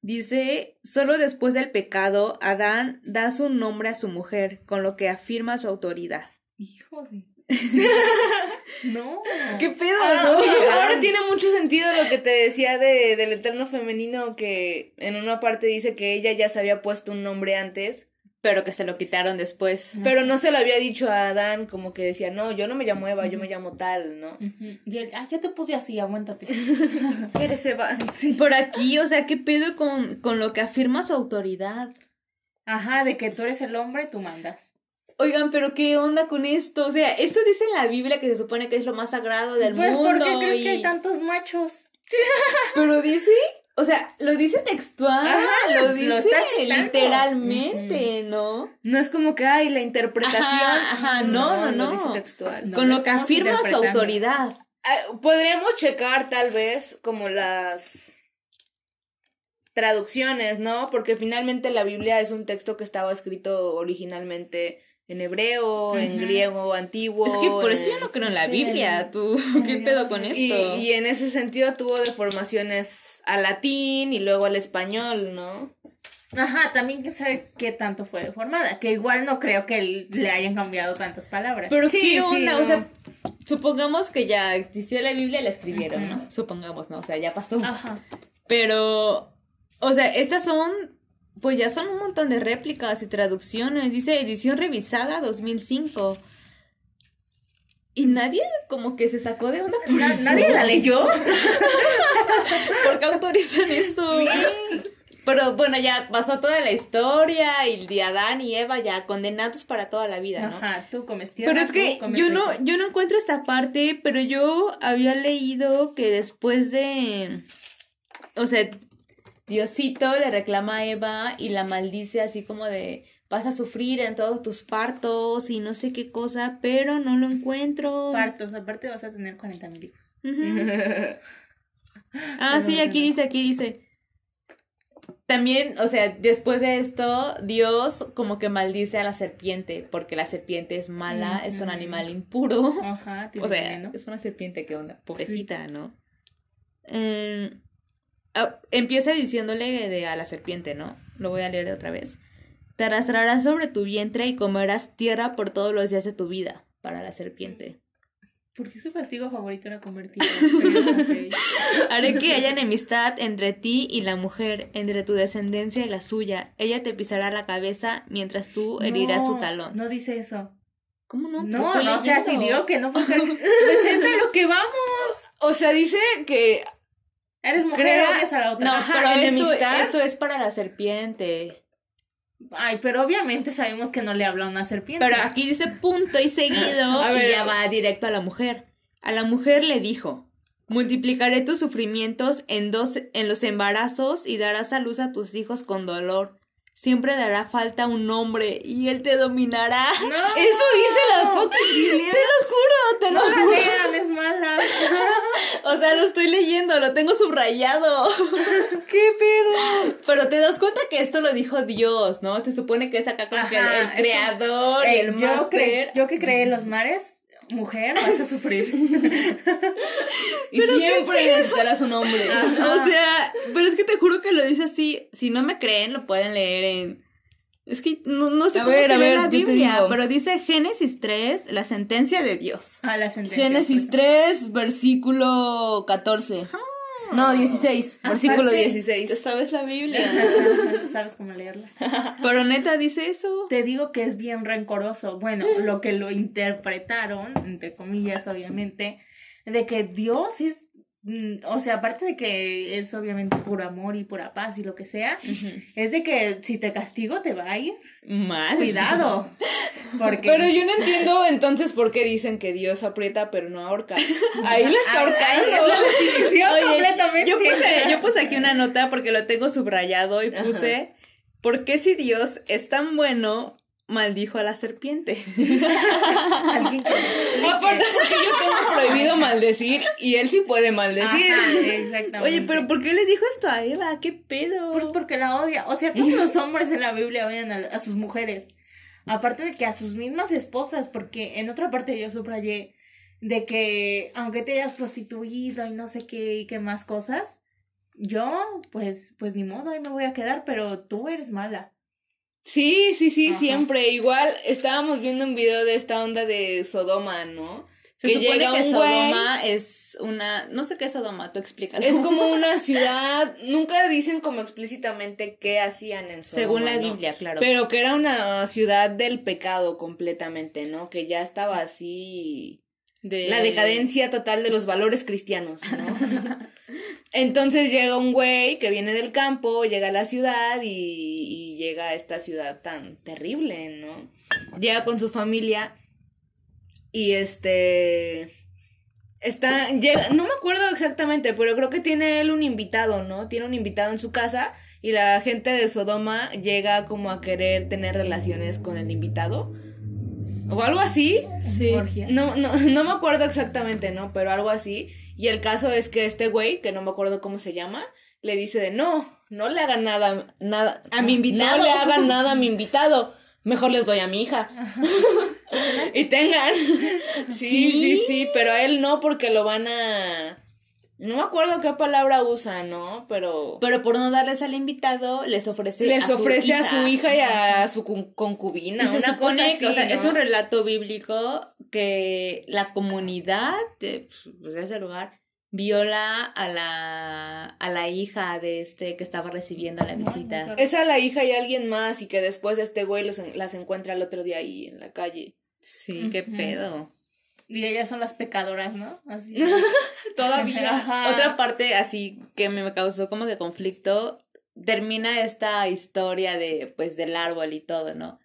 [SPEAKER 1] dice, solo después del pecado, Adán da su nombre a su mujer, con lo que afirma su autoridad.
[SPEAKER 3] Hijo de. [LAUGHS] no.
[SPEAKER 1] ¿Qué pedo?
[SPEAKER 2] Ah,
[SPEAKER 1] no? [LAUGHS]
[SPEAKER 2] ahora tiene mucho sentido lo que te decía de, del eterno femenino, que en una parte dice que ella ya se había puesto un nombre antes,
[SPEAKER 1] Pero que se lo quitaron después.
[SPEAKER 2] pero no se lo había dicho a Adán, como que decía, no, yo no me llamo Eva, yo me llamo tal, ¿no?
[SPEAKER 3] Y él, ah, ya te puse así, aguántate. [LAUGHS]
[SPEAKER 2] Eres Eva.
[SPEAKER 1] Por aquí, o sea, ¿qué pedo con, con lo que afirma su autoridad?
[SPEAKER 3] Ajá, de que tú eres el hombre, tú mandas.
[SPEAKER 1] Oigan, pero ¿qué onda con esto? O sea, esto dice en la Biblia que se supone que es lo más sagrado del
[SPEAKER 3] Pues,
[SPEAKER 1] mundo.
[SPEAKER 3] ¿por qué crees
[SPEAKER 1] y-
[SPEAKER 3] que hay tantos machos?
[SPEAKER 1] Pero dice, o sea, lo dice textual,
[SPEAKER 3] Ajá,
[SPEAKER 1] lo
[SPEAKER 3] lo
[SPEAKER 1] dice literalmente, ¿no?
[SPEAKER 2] No es como que, ay, la interpretación.
[SPEAKER 1] Ajá, ajá, no, no,
[SPEAKER 2] lo
[SPEAKER 1] no.
[SPEAKER 2] dice textual.
[SPEAKER 1] Con
[SPEAKER 3] lo
[SPEAKER 1] lo que afirma su autoridad.
[SPEAKER 2] Ah, Podríamos checar tal vez como las traducciones, ¿no? Porque finalmente la Biblia es un texto que estaba escrito originalmente en hebreo, en griego antiguo.
[SPEAKER 1] Es que por eso yo no creo en la
[SPEAKER 3] Sí,
[SPEAKER 1] Biblia, tú, [LAUGHS] ¿qué pedo con esto?
[SPEAKER 2] y, y en ese sentido tuvo deformaciones al latín y luego al español, ¿no?
[SPEAKER 3] Ajá, también quién sabe qué tanto fue deformada. Que igual no creo que le hayan cambiado tantas palabras.
[SPEAKER 1] Pero
[SPEAKER 2] Sí,
[SPEAKER 1] qué
[SPEAKER 2] sí,
[SPEAKER 1] onda,
[SPEAKER 2] no.
[SPEAKER 1] o sea, supongamos que ya existió la Biblia y la escribieron, ¿no? Supongamos, ¿no? O sea, ya pasó.
[SPEAKER 3] Ajá.
[SPEAKER 1] Pero, o sea, estas son, pues ya son un montón de réplicas y traducciones. Dice edición revisada 2005. Y nadie como que se sacó de onda por
[SPEAKER 3] Na-
[SPEAKER 1] eso.
[SPEAKER 3] ¿Nadie la leyó? [LAUGHS]
[SPEAKER 1] ¿Por qué autorizan esto? Pero bueno, ya pasó toda la historia y de Adán y Eva ya condenados para toda la vida, ¿no?
[SPEAKER 3] Ajá, tú comes tierra.
[SPEAKER 1] Pero es que yo no, yo no encuentro esta parte, pero yo había leído que después de, o sea, Diosito le reclama a Eva y la maldice así como de vas a sufrir en todos tus partos y no sé qué cosa, pero no lo encuentro.
[SPEAKER 3] Partos, aparte vas a tener 40 mil hijos. [LAUGHS]
[SPEAKER 1] Ah, sí, aquí dice, aquí dice. También, o sea, después de esto, Dios como que maldice a la serpiente, porque la serpiente es mala, es un animal impuro.
[SPEAKER 3] Ajá, [LAUGHS]
[SPEAKER 1] O sea, es una serpiente que onda, pobrecita, ¿no? Eh, ah, empieza diciéndole de a la serpiente, ¿no? Lo voy a leer otra vez. Te arrastrarás sobre tu vientre y comerás tierra por todos los días de tu vida, para la serpiente.
[SPEAKER 3] ¿Por qué su castigo favorito era comer tierra? [LAUGHS]
[SPEAKER 1] Haré que haya enemistad entre ti y la mujer, entre tu descendencia y la suya. Ella te pisará la cabeza mientras tú herirás su talón.
[SPEAKER 3] No dice eso.
[SPEAKER 1] ¿Cómo no?
[SPEAKER 3] No, no, o sea, si
[SPEAKER 1] leyendo.
[SPEAKER 3] digo que no fue [LAUGHS] Pues es de lo que vamos.
[SPEAKER 2] O sea, dice que
[SPEAKER 3] Eres mujer, odias a la otra.
[SPEAKER 1] No,
[SPEAKER 2] Ajá,
[SPEAKER 1] pero esto,
[SPEAKER 2] enemistad.
[SPEAKER 1] esto es para la serpiente.
[SPEAKER 3] Ay, pero obviamente sabemos que no le habla a una serpiente.
[SPEAKER 1] Pero aquí dice punto y seguido [LAUGHS]
[SPEAKER 2] A ver.
[SPEAKER 1] y ya va directo a la mujer. A la mujer le dijo, multiplicaré tus sufrimientos en, dos, en los embarazos y darás a luz a tus hijos con dolor. Siempre dará falta un hombre y él te dominará.
[SPEAKER 3] No,
[SPEAKER 2] eso dice la fucking Biblia.
[SPEAKER 1] Te lo juro, te lo
[SPEAKER 3] no la
[SPEAKER 1] juro.
[SPEAKER 3] lean, es mala. [LAUGHS]
[SPEAKER 1] O sea, lo estoy leyendo, lo tengo subrayado. [LAUGHS]
[SPEAKER 3] ¿Qué pedo?
[SPEAKER 1] Pero te das cuenta que esto lo dijo Dios, ¿no? Se supone que es acá como que el,
[SPEAKER 3] Ajá,
[SPEAKER 1] el
[SPEAKER 3] es
[SPEAKER 1] creador
[SPEAKER 3] Ey,
[SPEAKER 1] el
[SPEAKER 3] yo, cre- yo que creé en los mares, mujer, [LAUGHS] vas a sufrir. [LAUGHS]
[SPEAKER 2] Y siempre necesitarás un hombre.
[SPEAKER 1] O sea, pero es que te juro que lo dice así. Si no me creen, lo pueden leer en. Es que no, no sé
[SPEAKER 2] A
[SPEAKER 1] cómo
[SPEAKER 2] ver,
[SPEAKER 1] se
[SPEAKER 2] a
[SPEAKER 1] lee
[SPEAKER 2] ver,
[SPEAKER 1] la Biblia, pero dice Génesis 3, la sentencia de Dios.
[SPEAKER 3] A la sentencia.
[SPEAKER 2] Génesis 3, versículo 14. No, 16. versículo
[SPEAKER 3] sí.
[SPEAKER 2] 16.
[SPEAKER 1] sabes la Biblia. [LAUGHS]
[SPEAKER 3] Sabes cómo leerla.
[SPEAKER 1] pero neta dice eso.
[SPEAKER 3] Te digo que es bien rencoroso. Bueno, lo que lo interpretaron, entre comillas, obviamente, de que Dios es. Mm, O sea, aparte de que es obviamente puro amor y pura paz y lo que sea, es de que si te castigo te va a ir.
[SPEAKER 1] Mal.
[SPEAKER 3] Cuidado. [LAUGHS] Porque.
[SPEAKER 2] Pero yo no entiendo entonces por qué dicen que Dios aprieta pero no ahorca. Ahí la está
[SPEAKER 3] es
[SPEAKER 2] ahorcando.
[SPEAKER 3] la
[SPEAKER 1] Oye,
[SPEAKER 3] completamente.
[SPEAKER 1] yo puse, yo puse aquí una nota porque lo tengo subrayado y puse, ¿por qué si Dios es tan bueno, maldijo a la serpiente? [LAUGHS]
[SPEAKER 3] Alguien que. [LAUGHS]
[SPEAKER 2] Aparte porque yo tengo prohibido maldecir y él sí puede maldecir.
[SPEAKER 3] Ajá, [LAUGHS] exactamente.
[SPEAKER 1] Oye, pero ¿por qué le dijo esto a Eva? ¿Qué pedo?
[SPEAKER 3] Pues porque la odia. O sea, todos los hombres en la Biblia odian a, a sus mujeres. Aparte de que a sus mismas esposas, porque en otra parte yo subrayé de que aunque te hayas prostituido y no sé qué y qué más cosas, yo pues pues ni modo, ahí me voy a quedar, pero tú eres mala.
[SPEAKER 2] Sí, sí, sí,
[SPEAKER 3] Ajá.
[SPEAKER 2] siempre. Igual estábamos viendo un video de esta onda de Sodoma, ¿no?
[SPEAKER 1] Se
[SPEAKER 2] que
[SPEAKER 1] supone
[SPEAKER 2] llega
[SPEAKER 1] que
[SPEAKER 2] un güey-
[SPEAKER 1] Sodoma es una... No sé qué es Sodoma, tú explícalo.
[SPEAKER 2] Es como [LAUGHS] una ciudad, nunca dicen como explícitamente qué hacían en Sodoma,
[SPEAKER 1] Según la
[SPEAKER 2] ¿no?
[SPEAKER 1] Biblia, claro.
[SPEAKER 2] Pero que era una ciudad del pecado completamente, ¿no? Que ya estaba así
[SPEAKER 1] De-
[SPEAKER 2] la decadencia total de los valores cristianos, ¿no? [LAUGHS] Entonces llega un güey que viene del campo, llega a la ciudad y, y llega a esta ciudad tan terrible, ¿no? Llega con su familia y este está llega, no me acuerdo exactamente, pero creo que tiene él un invitado, ¿no? Tiene un invitado en su casa y la gente de Sodoma llega como a querer tener relaciones con el invitado o algo así.
[SPEAKER 1] Sí.
[SPEAKER 2] No, no, no me acuerdo exactamente, ¿no? Pero algo así. Y el caso es que este güey, que no me acuerdo cómo se llama, le dice de no, no le hagan nada, nada.
[SPEAKER 1] A mi invitado.
[SPEAKER 2] No le hagan nada a mi invitado. Mejor les doy a mi hija. [LAUGHS] y tengan. Sí, sí, sí, pero a él no, porque lo van a. No me acuerdo qué palabra usa, ¿no? Pero.
[SPEAKER 1] Pero por no darles al invitado, les ofrece
[SPEAKER 2] les
[SPEAKER 1] a su
[SPEAKER 2] ofrece a su hija y a su con- concubina.
[SPEAKER 1] Y se
[SPEAKER 2] una
[SPEAKER 1] supone
[SPEAKER 2] cosa así,
[SPEAKER 1] que, o sea, es un relato bíblico que la comunidad de, pues, de ese lugar viola a la, a la hija de este que estaba recibiendo la visita.
[SPEAKER 2] Es a la hija y a alguien más y que después este güey los las encuentra el otro día ahí en la calle.
[SPEAKER 1] Sí, qué pedo.
[SPEAKER 3] Y ellas son las pecadoras, ¿no? Así. [LAUGHS]
[SPEAKER 2] Todavía. [LAUGHS]
[SPEAKER 3] Ajá.
[SPEAKER 1] Otra parte así que me causó como que conflicto, termina esta historia de, pues, del árbol y todo, ¿no?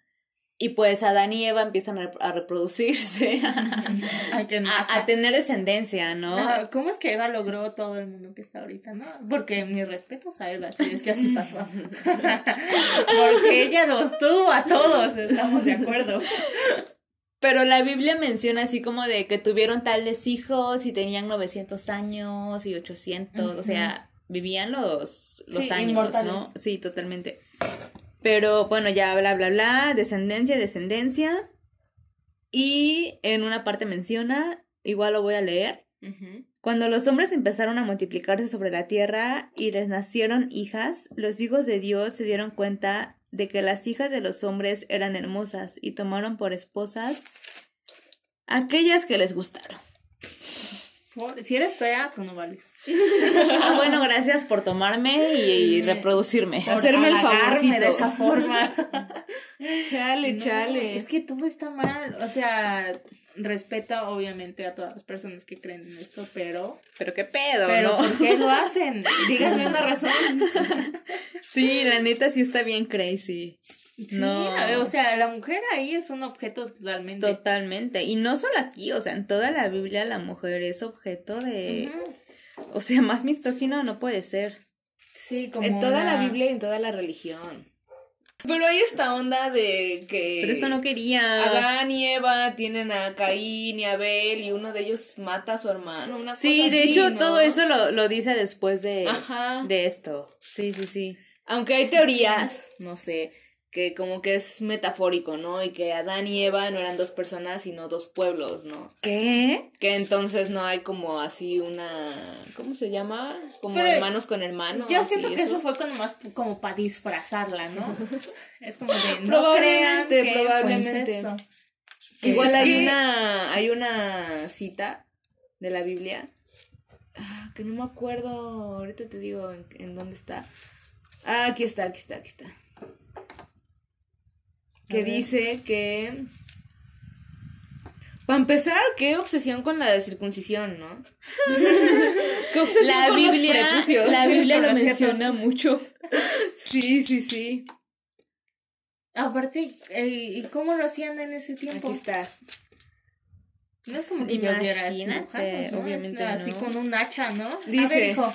[SPEAKER 1] Y pues Adán y Eva empiezan a, reproducirse, [LAUGHS] [LAUGHS] a, tener descendencia, ¿no?
[SPEAKER 3] No, ¿Cómo es que Eva logró todo el mundo que está ahorita, no? Porque mis respetos a Eva, si es que así pasó. Porque ella nos tuvo a todos, estamos de acuerdo.
[SPEAKER 1] Pero la Biblia menciona así como de que tuvieron tales hijos y tenían 900 años y 800, o sea, vivían los, los
[SPEAKER 3] Sí,
[SPEAKER 1] años,
[SPEAKER 3] inmortales.
[SPEAKER 1] ¿no? Sí, totalmente. Pero bueno, ya bla, bla, bla, descendencia, descendencia. Y en una parte menciona, igual lo voy a leer, cuando los hombres empezaron a multiplicarse sobre la tierra y les nacieron hijas, los hijos de Dios se dieron cuenta de que las hijas de los hombres eran hermosas y tomaron por esposas aquellas que les gustaron.
[SPEAKER 3] Si eres fea, tú no vales.
[SPEAKER 1] Ah, bueno, gracias por tomarme y, y reproducirme.
[SPEAKER 3] Por
[SPEAKER 2] Hacerme el favorcito.
[SPEAKER 3] de esa forma. [LAUGHS]
[SPEAKER 2] Chale,
[SPEAKER 3] No,
[SPEAKER 2] chale.
[SPEAKER 3] Es que todo está mal. O sea, respeta obviamente a todas las personas que creen en esto, pero.
[SPEAKER 1] Pero qué pedo,
[SPEAKER 3] Pero
[SPEAKER 1] ¿no?
[SPEAKER 3] ¿por qué lo [LAUGHS] hacen? Díganme una razón.
[SPEAKER 1] Sí, la neta sí está bien crazy.
[SPEAKER 3] Sí,
[SPEAKER 1] No.
[SPEAKER 3] o sea, la mujer ahí es un objeto totalmente.
[SPEAKER 1] Totalmente. Y no solo aquí, o sea, en toda la Biblia la mujer es objeto de... O sea, más misógino no puede ser.
[SPEAKER 3] Sí, como.
[SPEAKER 2] En toda la Biblia y en toda la religión. Pero hay esta onda de que.
[SPEAKER 1] Pero eso no quería.
[SPEAKER 2] Adán y Eva tienen a Caín y Abel y uno de ellos mata a su hermano. Una
[SPEAKER 1] Sí,
[SPEAKER 2] cosa
[SPEAKER 1] de
[SPEAKER 2] así,
[SPEAKER 1] hecho
[SPEAKER 2] ¿no?
[SPEAKER 1] todo eso lo, lo dice después de,
[SPEAKER 2] Ajá.
[SPEAKER 1] de esto. Sí, sí, sí.
[SPEAKER 2] Aunque hay teorías, no sé, que como que es metafórico, ¿no? Y que Adán y Eva no eran dos personas, sino dos pueblos, ¿no?
[SPEAKER 1] ¿Qué?
[SPEAKER 2] Que entonces no hay como así una. ¿Cómo se llama? Como
[SPEAKER 3] Pero
[SPEAKER 2] hermanos con hermanos.
[SPEAKER 3] Yo siento que eso fue como más como para disfrazarla, ¿no? [LAUGHS] Es como de no
[SPEAKER 2] Probablemente,
[SPEAKER 3] crean que fue
[SPEAKER 2] probablemente. Igual
[SPEAKER 1] Es
[SPEAKER 2] hay
[SPEAKER 1] que-
[SPEAKER 2] una, hay una cita de la Biblia ah, que no me acuerdo, ahorita te digo en, en dónde está. Ah, aquí está, aquí está, aquí está. Que dice que... Para empezar, qué obsesión con la circuncisión, ¿no? [LAUGHS] qué obsesión
[SPEAKER 1] La
[SPEAKER 2] con
[SPEAKER 1] Biblia,
[SPEAKER 2] los prepucios.
[SPEAKER 1] la Biblia lo [LAUGHS] menciona mucho.
[SPEAKER 2] Sí, sí, sí.
[SPEAKER 3] Aparte, ¿y cómo lo hacían en ese tiempo?
[SPEAKER 2] Aquí está.
[SPEAKER 3] No es como que yo cirujanos, ¿no?
[SPEAKER 1] obviamente
[SPEAKER 3] Así
[SPEAKER 1] no.
[SPEAKER 3] con un hacha, ¿no? A
[SPEAKER 2] Dice-
[SPEAKER 3] ver, hijo.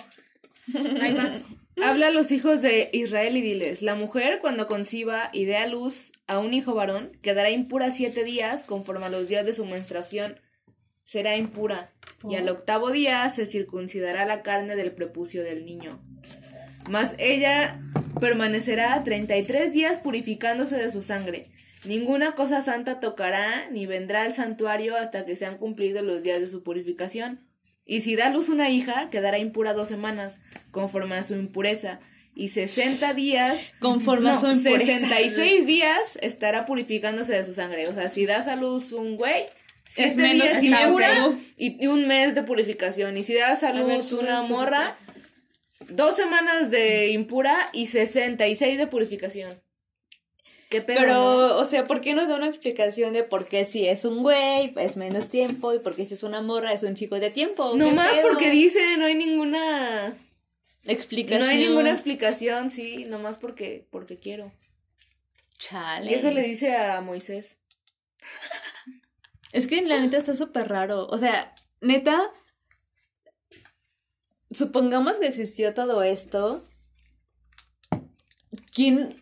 [SPEAKER 3] Hay más.
[SPEAKER 2] Habla a los hijos de Israel y diles, la mujer cuando conciba y dé a luz a un hijo varón, quedará impura siete días conforme a los días de su menstruación, será impura, y al octavo día se circuncidará la carne del prepucio del niño. Mas ella permanecerá treinta y tres días purificándose de su sangre. Ninguna cosa santa tocará, ni vendrá al santuario hasta que sean cumplidos los días de su purificación. Y si da a luz una hija, quedará impura dos semanas, conforme a su impureza. Y sesenta días,
[SPEAKER 1] Conforme a
[SPEAKER 2] no,
[SPEAKER 1] su impureza.
[SPEAKER 2] 66 días estará purificándose de su sangre. O sea, si das a luz un güey, siete
[SPEAKER 1] menos
[SPEAKER 2] días impura y, y un mes de purificación. Y si das a
[SPEAKER 3] A ver,
[SPEAKER 2] luz una morra, dos semanas de impura y 66 de purificación. ¿Qué pedo?
[SPEAKER 1] Pero,
[SPEAKER 2] no?
[SPEAKER 1] o sea, ¿por qué no da una explicación de por qué si es un güey es menos tiempo y por qué si es una morra es un chico de tiempo? ¿Qué
[SPEAKER 2] Nomás
[SPEAKER 1] pedo?
[SPEAKER 2] porque dice, no hay ninguna
[SPEAKER 1] explicación.
[SPEAKER 2] No hay ninguna explicación, sí, nomás porque porque quiero.
[SPEAKER 1] Chale.
[SPEAKER 2] Y eso le dice a Moisés.
[SPEAKER 1] Es que la neta está súper raro. O sea, neta, supongamos que existió todo esto. ¿Quién,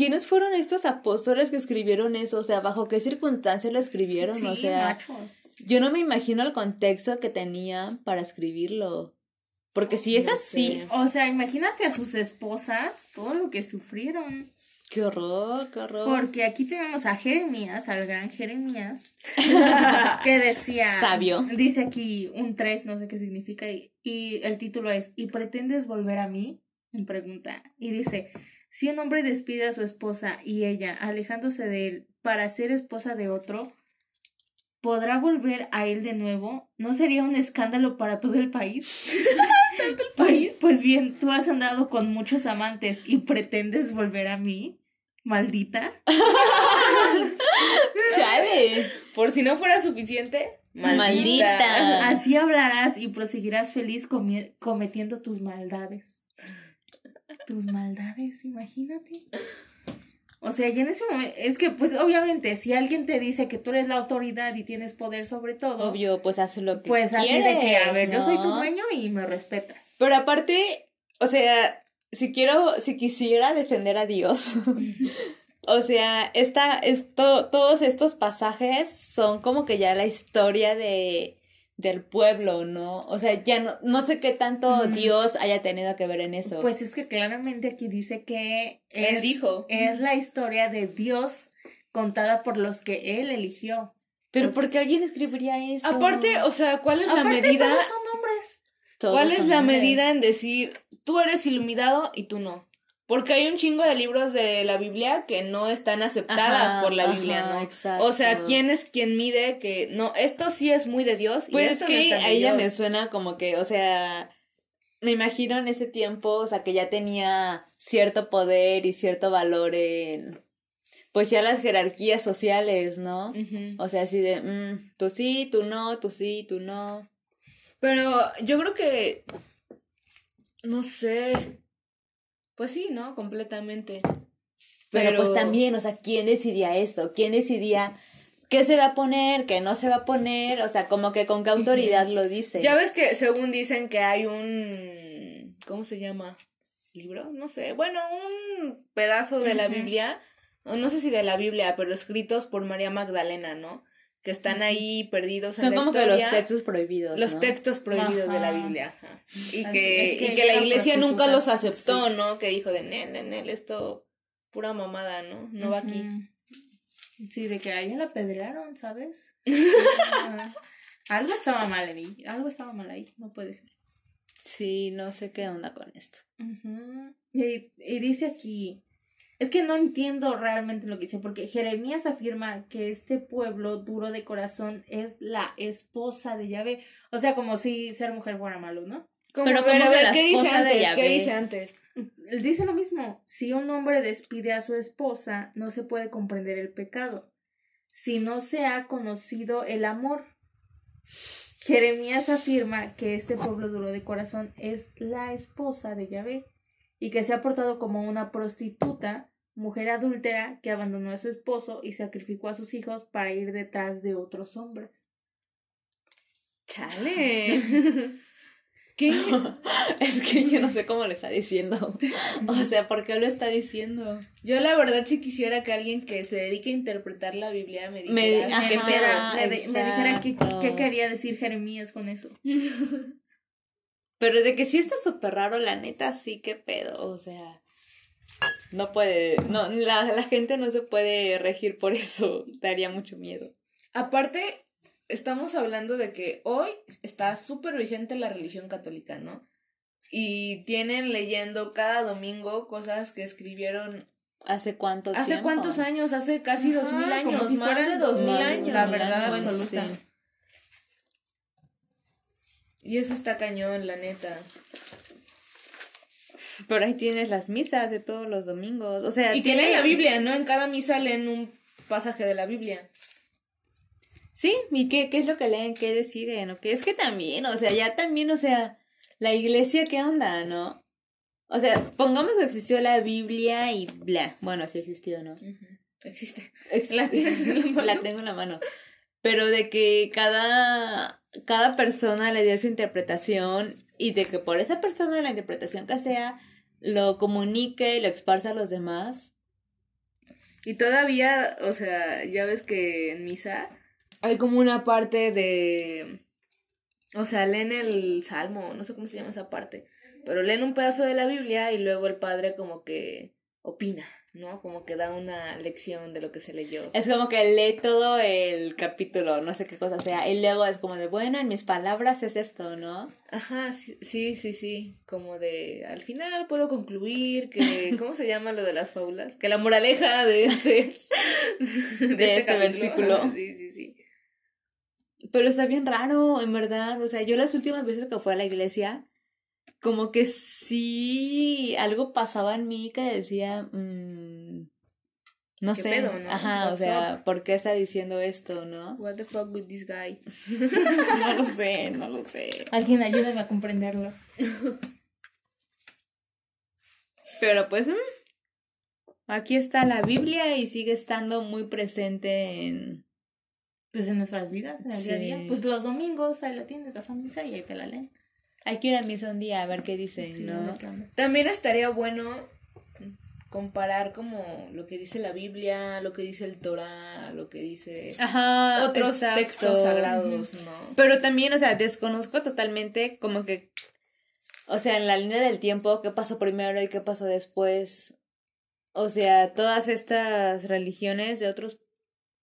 [SPEAKER 1] ¿Quiénes fueron estos apóstoles que escribieron eso? O sea, ¿bajo qué circunstancias lo escribieron?
[SPEAKER 3] Sí,
[SPEAKER 1] o sea,
[SPEAKER 3] machos.
[SPEAKER 1] yo no me imagino el contexto que tenían para escribirlo. Porque si es
[SPEAKER 2] No
[SPEAKER 1] así,
[SPEAKER 2] sé.
[SPEAKER 3] O sea, imagínate a sus esposas, todo lo que sufrieron.
[SPEAKER 1] qué horror, qué horror.
[SPEAKER 3] Porque aquí tenemos a Jeremías, al gran Jeremías, [LAUGHS] que decía...
[SPEAKER 1] Sabio.
[SPEAKER 3] Dice aquí un 3, no sé qué significa, y, y el título es, ¿y pretendes volver a mí? En pregunta. Y dice, si un hombre despide a su esposa y ella, alejándose de él, para ser esposa de otro, ¿podrá volver a él de nuevo? ¿No sería un escándalo para todo el país? [LAUGHS] [LAUGHS] pues, pues bien, tú has andado con muchos amantes y pretendes volver a mí, maldita. [LAUGHS]
[SPEAKER 1] Chale.
[SPEAKER 2] Por si no fuera suficiente, maldita.
[SPEAKER 1] Maldita.
[SPEAKER 3] Así hablarás y proseguirás feliz cometiendo tus maldades. Tus maldades, imagínate. O sea, y en ese momento, es que pues obviamente si alguien te dice que tú eres la autoridad y tienes poder sobre todo,
[SPEAKER 1] Obvio, pues haz lo que
[SPEAKER 3] pues así de que, a ver, yo soy tu
[SPEAKER 1] ¿no?
[SPEAKER 3] dueño y me respetas.
[SPEAKER 1] Pero aparte, o sea, si quiero, si quisiera defender a Dios, [LAUGHS] o sea, esta, esto, todos estos pasajes son como que ya la historia de del pueblo, ¿no? O sea, ya no, no sé qué tanto Dios haya tenido que ver en eso.
[SPEAKER 3] Pues es que claramente aquí dice que
[SPEAKER 2] Él
[SPEAKER 3] es,
[SPEAKER 2] dijo.
[SPEAKER 3] es la historia de Dios contada por los que él eligió.
[SPEAKER 1] Pero
[SPEAKER 3] pues-
[SPEAKER 1] ¿por qué alguien escribiría eso?
[SPEAKER 2] Aparte, o sea, ¿cuál es la medida?
[SPEAKER 3] todos son hombres.
[SPEAKER 1] Todos
[SPEAKER 2] ¿Cuál es la
[SPEAKER 1] hombres.
[SPEAKER 2] medida en decir tú eres iluminado y tú no? Porque hay un chingo de libros de la Biblia que no están aceptadas
[SPEAKER 1] Ajá,
[SPEAKER 2] por la
[SPEAKER 1] ajá,
[SPEAKER 2] Biblia, ¿no?
[SPEAKER 1] exacto.
[SPEAKER 2] O sea, ¿quién es quien mide que no, esto sí es muy de Dios y
[SPEAKER 1] Pues es
[SPEAKER 2] esto
[SPEAKER 1] que
[SPEAKER 2] no está
[SPEAKER 1] a ella
[SPEAKER 2] Dios?
[SPEAKER 1] me suena como que, o sea, me imagino en ese tiempo, o sea, que ya tenía cierto poder y cierto valor en, pues ya las jerarquías sociales, ¿no? O sea, así de, mm, tú sí, tú no, tú sí, tú no.
[SPEAKER 2] Pero yo creo que no sé. Pues sí, ¿no? Completamente.
[SPEAKER 1] Pero, pues también, o sea, ¿quién decidía eso? ¿Quién decidía qué se va a poner, qué no se va a poner? O sea, como que con qué autoridad lo dice.
[SPEAKER 2] Ya ves que según dicen que hay un ¿cómo se llama? libro, no sé, bueno, un pedazo de la Biblia, o no sé si de la Biblia, pero escritos por María Magdalena, ¿no? Que están ahí perdidos en
[SPEAKER 1] Son
[SPEAKER 2] la
[SPEAKER 1] como que los textos prohibidos.
[SPEAKER 2] los
[SPEAKER 1] ¿no?
[SPEAKER 2] textos prohibidos de la. Biblia. ajá. Y
[SPEAKER 3] Así
[SPEAKER 2] que,
[SPEAKER 3] es que
[SPEAKER 2] y que la iglesia nunca los aceptó, ¿no? Que dijo de Nel, de Nel, esto pura mamada, ¿no? No va aquí.
[SPEAKER 3] Sí, de que a ella la apedrearon, ¿sabes? [LAUGHS] Algo estaba mal ahí, algo estaba mal ahí, no puede ser.
[SPEAKER 1] Sí, no sé qué onda con esto.
[SPEAKER 3] Y, y dice aquí, es que no entiendo realmente lo que dice, porque Jeremías afirma que este pueblo duro de corazón es la esposa de Yahvé. O sea, como si ser mujer fuera malo, ¿no?
[SPEAKER 2] Como,
[SPEAKER 1] Pero
[SPEAKER 2] a ver,
[SPEAKER 1] como
[SPEAKER 2] a ver, ¿qué dice
[SPEAKER 1] esposa de
[SPEAKER 2] antes? ¿Qué dice antes?
[SPEAKER 3] Él dice lo mismo, si un hombre despide a su esposa, no se puede comprender el pecado, si no se ha conocido el amor. Jeremías afirma que este pueblo duro de corazón es la esposa de Yahvé y que se ha portado como una prostituta, mujer adúltera que abandonó a su esposo y sacrificó a sus hijos para ir detrás de otros hombres.
[SPEAKER 2] Chale. [LAUGHS] ¿Qué? [LAUGHS]
[SPEAKER 1] Es que yo no sé cómo lo está diciendo. [LAUGHS] O sea, ¿por qué lo está diciendo?
[SPEAKER 2] Yo la verdad sí quisiera que alguien que se dedique a interpretar la Biblia me dijera
[SPEAKER 1] Me- Ajá,
[SPEAKER 3] Que dijera qué quería decir Jeremías con eso.
[SPEAKER 1] Pero de que sí está súper raro, la neta, sí, qué pedo. O sea, no puede, no, la, la gente no se puede regir por eso. Daría mucho miedo.
[SPEAKER 2] Aparte, estamos hablando de que hoy está súper vigente la religión católica, ¿no? Y tienen leyendo cada domingo cosas que escribieron
[SPEAKER 1] ¿Hace cuánto
[SPEAKER 2] hace
[SPEAKER 1] tiempo?
[SPEAKER 2] cuántos años, hace casi
[SPEAKER 3] Ajá,
[SPEAKER 2] dos mil
[SPEAKER 3] como
[SPEAKER 2] años,
[SPEAKER 3] si
[SPEAKER 2] más
[SPEAKER 3] fueran
[SPEAKER 2] de dos mil años.
[SPEAKER 3] La verdad
[SPEAKER 1] años,
[SPEAKER 3] absoluta.
[SPEAKER 1] sí.
[SPEAKER 2] Y eso está cañón, la neta.
[SPEAKER 1] Pero ahí tienes las misas de todos los domingos. O sea,
[SPEAKER 2] Y
[SPEAKER 1] tiene-
[SPEAKER 2] leen la Biblia, ¿no? En cada misa leen un pasaje de la Biblia.
[SPEAKER 1] Sí, ¿y qué, qué es lo que leen? ¿Qué deciden? ¿O qué? Es que también, o sea, ya también, o sea, la iglesia, ¿qué onda, no? O sea, pongamos que existió la Biblia y bla. Bueno, sí existió, ¿no?
[SPEAKER 2] Existe.
[SPEAKER 1] Ex-
[SPEAKER 2] ¿La en? [LAUGHS] La
[SPEAKER 1] tengo en la mano. Pero de que cada, cada persona le dé su interpretación y de que por esa persona, la interpretación que sea, lo comunique y lo esparza a los demás.
[SPEAKER 2] Y todavía, o sea, ya ves que en misa hay como una parte de... O sea, leen el salmo, no sé cómo se llama esa parte, pero leen un pedazo de la Biblia y luego el padre como que opina, ¿no? Como que da una lección de lo que se leyó.
[SPEAKER 1] Es como que lee todo el capítulo, no sé qué cosa sea, y luego es como de, bueno, en mis palabras es esto, ¿no?
[SPEAKER 2] Ajá, sí, sí, sí, sí, como de, al final puedo concluir que, [LAUGHS] ¿cómo se llama lo de las fábulas? Que la moraleja de este, [LAUGHS]
[SPEAKER 1] De este versículo.
[SPEAKER 2] Ajá, Sí, sí, sí.
[SPEAKER 1] Pero está bien raro, en verdad. O sea, yo las últimas veces que fui a la iglesia, como que sí algo pasaba en mí que decía, mm, no
[SPEAKER 2] ¿Qué
[SPEAKER 1] sé.
[SPEAKER 2] pedo, no?
[SPEAKER 1] Ajá, o sea, ¿por qué está diciendo esto, no?
[SPEAKER 2] What the fuck with this guy? [LAUGHS]
[SPEAKER 1] no lo sé, no lo sé.
[SPEAKER 3] Alguien ayúdame a comprenderlo.
[SPEAKER 1] Pero pues, mm, aquí está la Biblia y sigue estando muy presente en...
[SPEAKER 3] Pues en nuestras vidas, en el día a día. Pues los domingos ahí la tienes, vas a misa y ahí te la leen.
[SPEAKER 1] Hay que ir a misa un día a ver qué dicen,
[SPEAKER 3] Sí,
[SPEAKER 1] ¿no?
[SPEAKER 2] También estaría bueno comparar como lo que dice la Biblia, lo que dice el Torah, lo que dice
[SPEAKER 1] Ajá,
[SPEAKER 2] otros
[SPEAKER 1] exacto.
[SPEAKER 2] textos sagrados, ¿no?
[SPEAKER 1] Pero también, o sea, desconozco totalmente como que, o sea, en la línea del tiempo, qué pasó primero y qué pasó después. O sea, todas estas religiones de otros,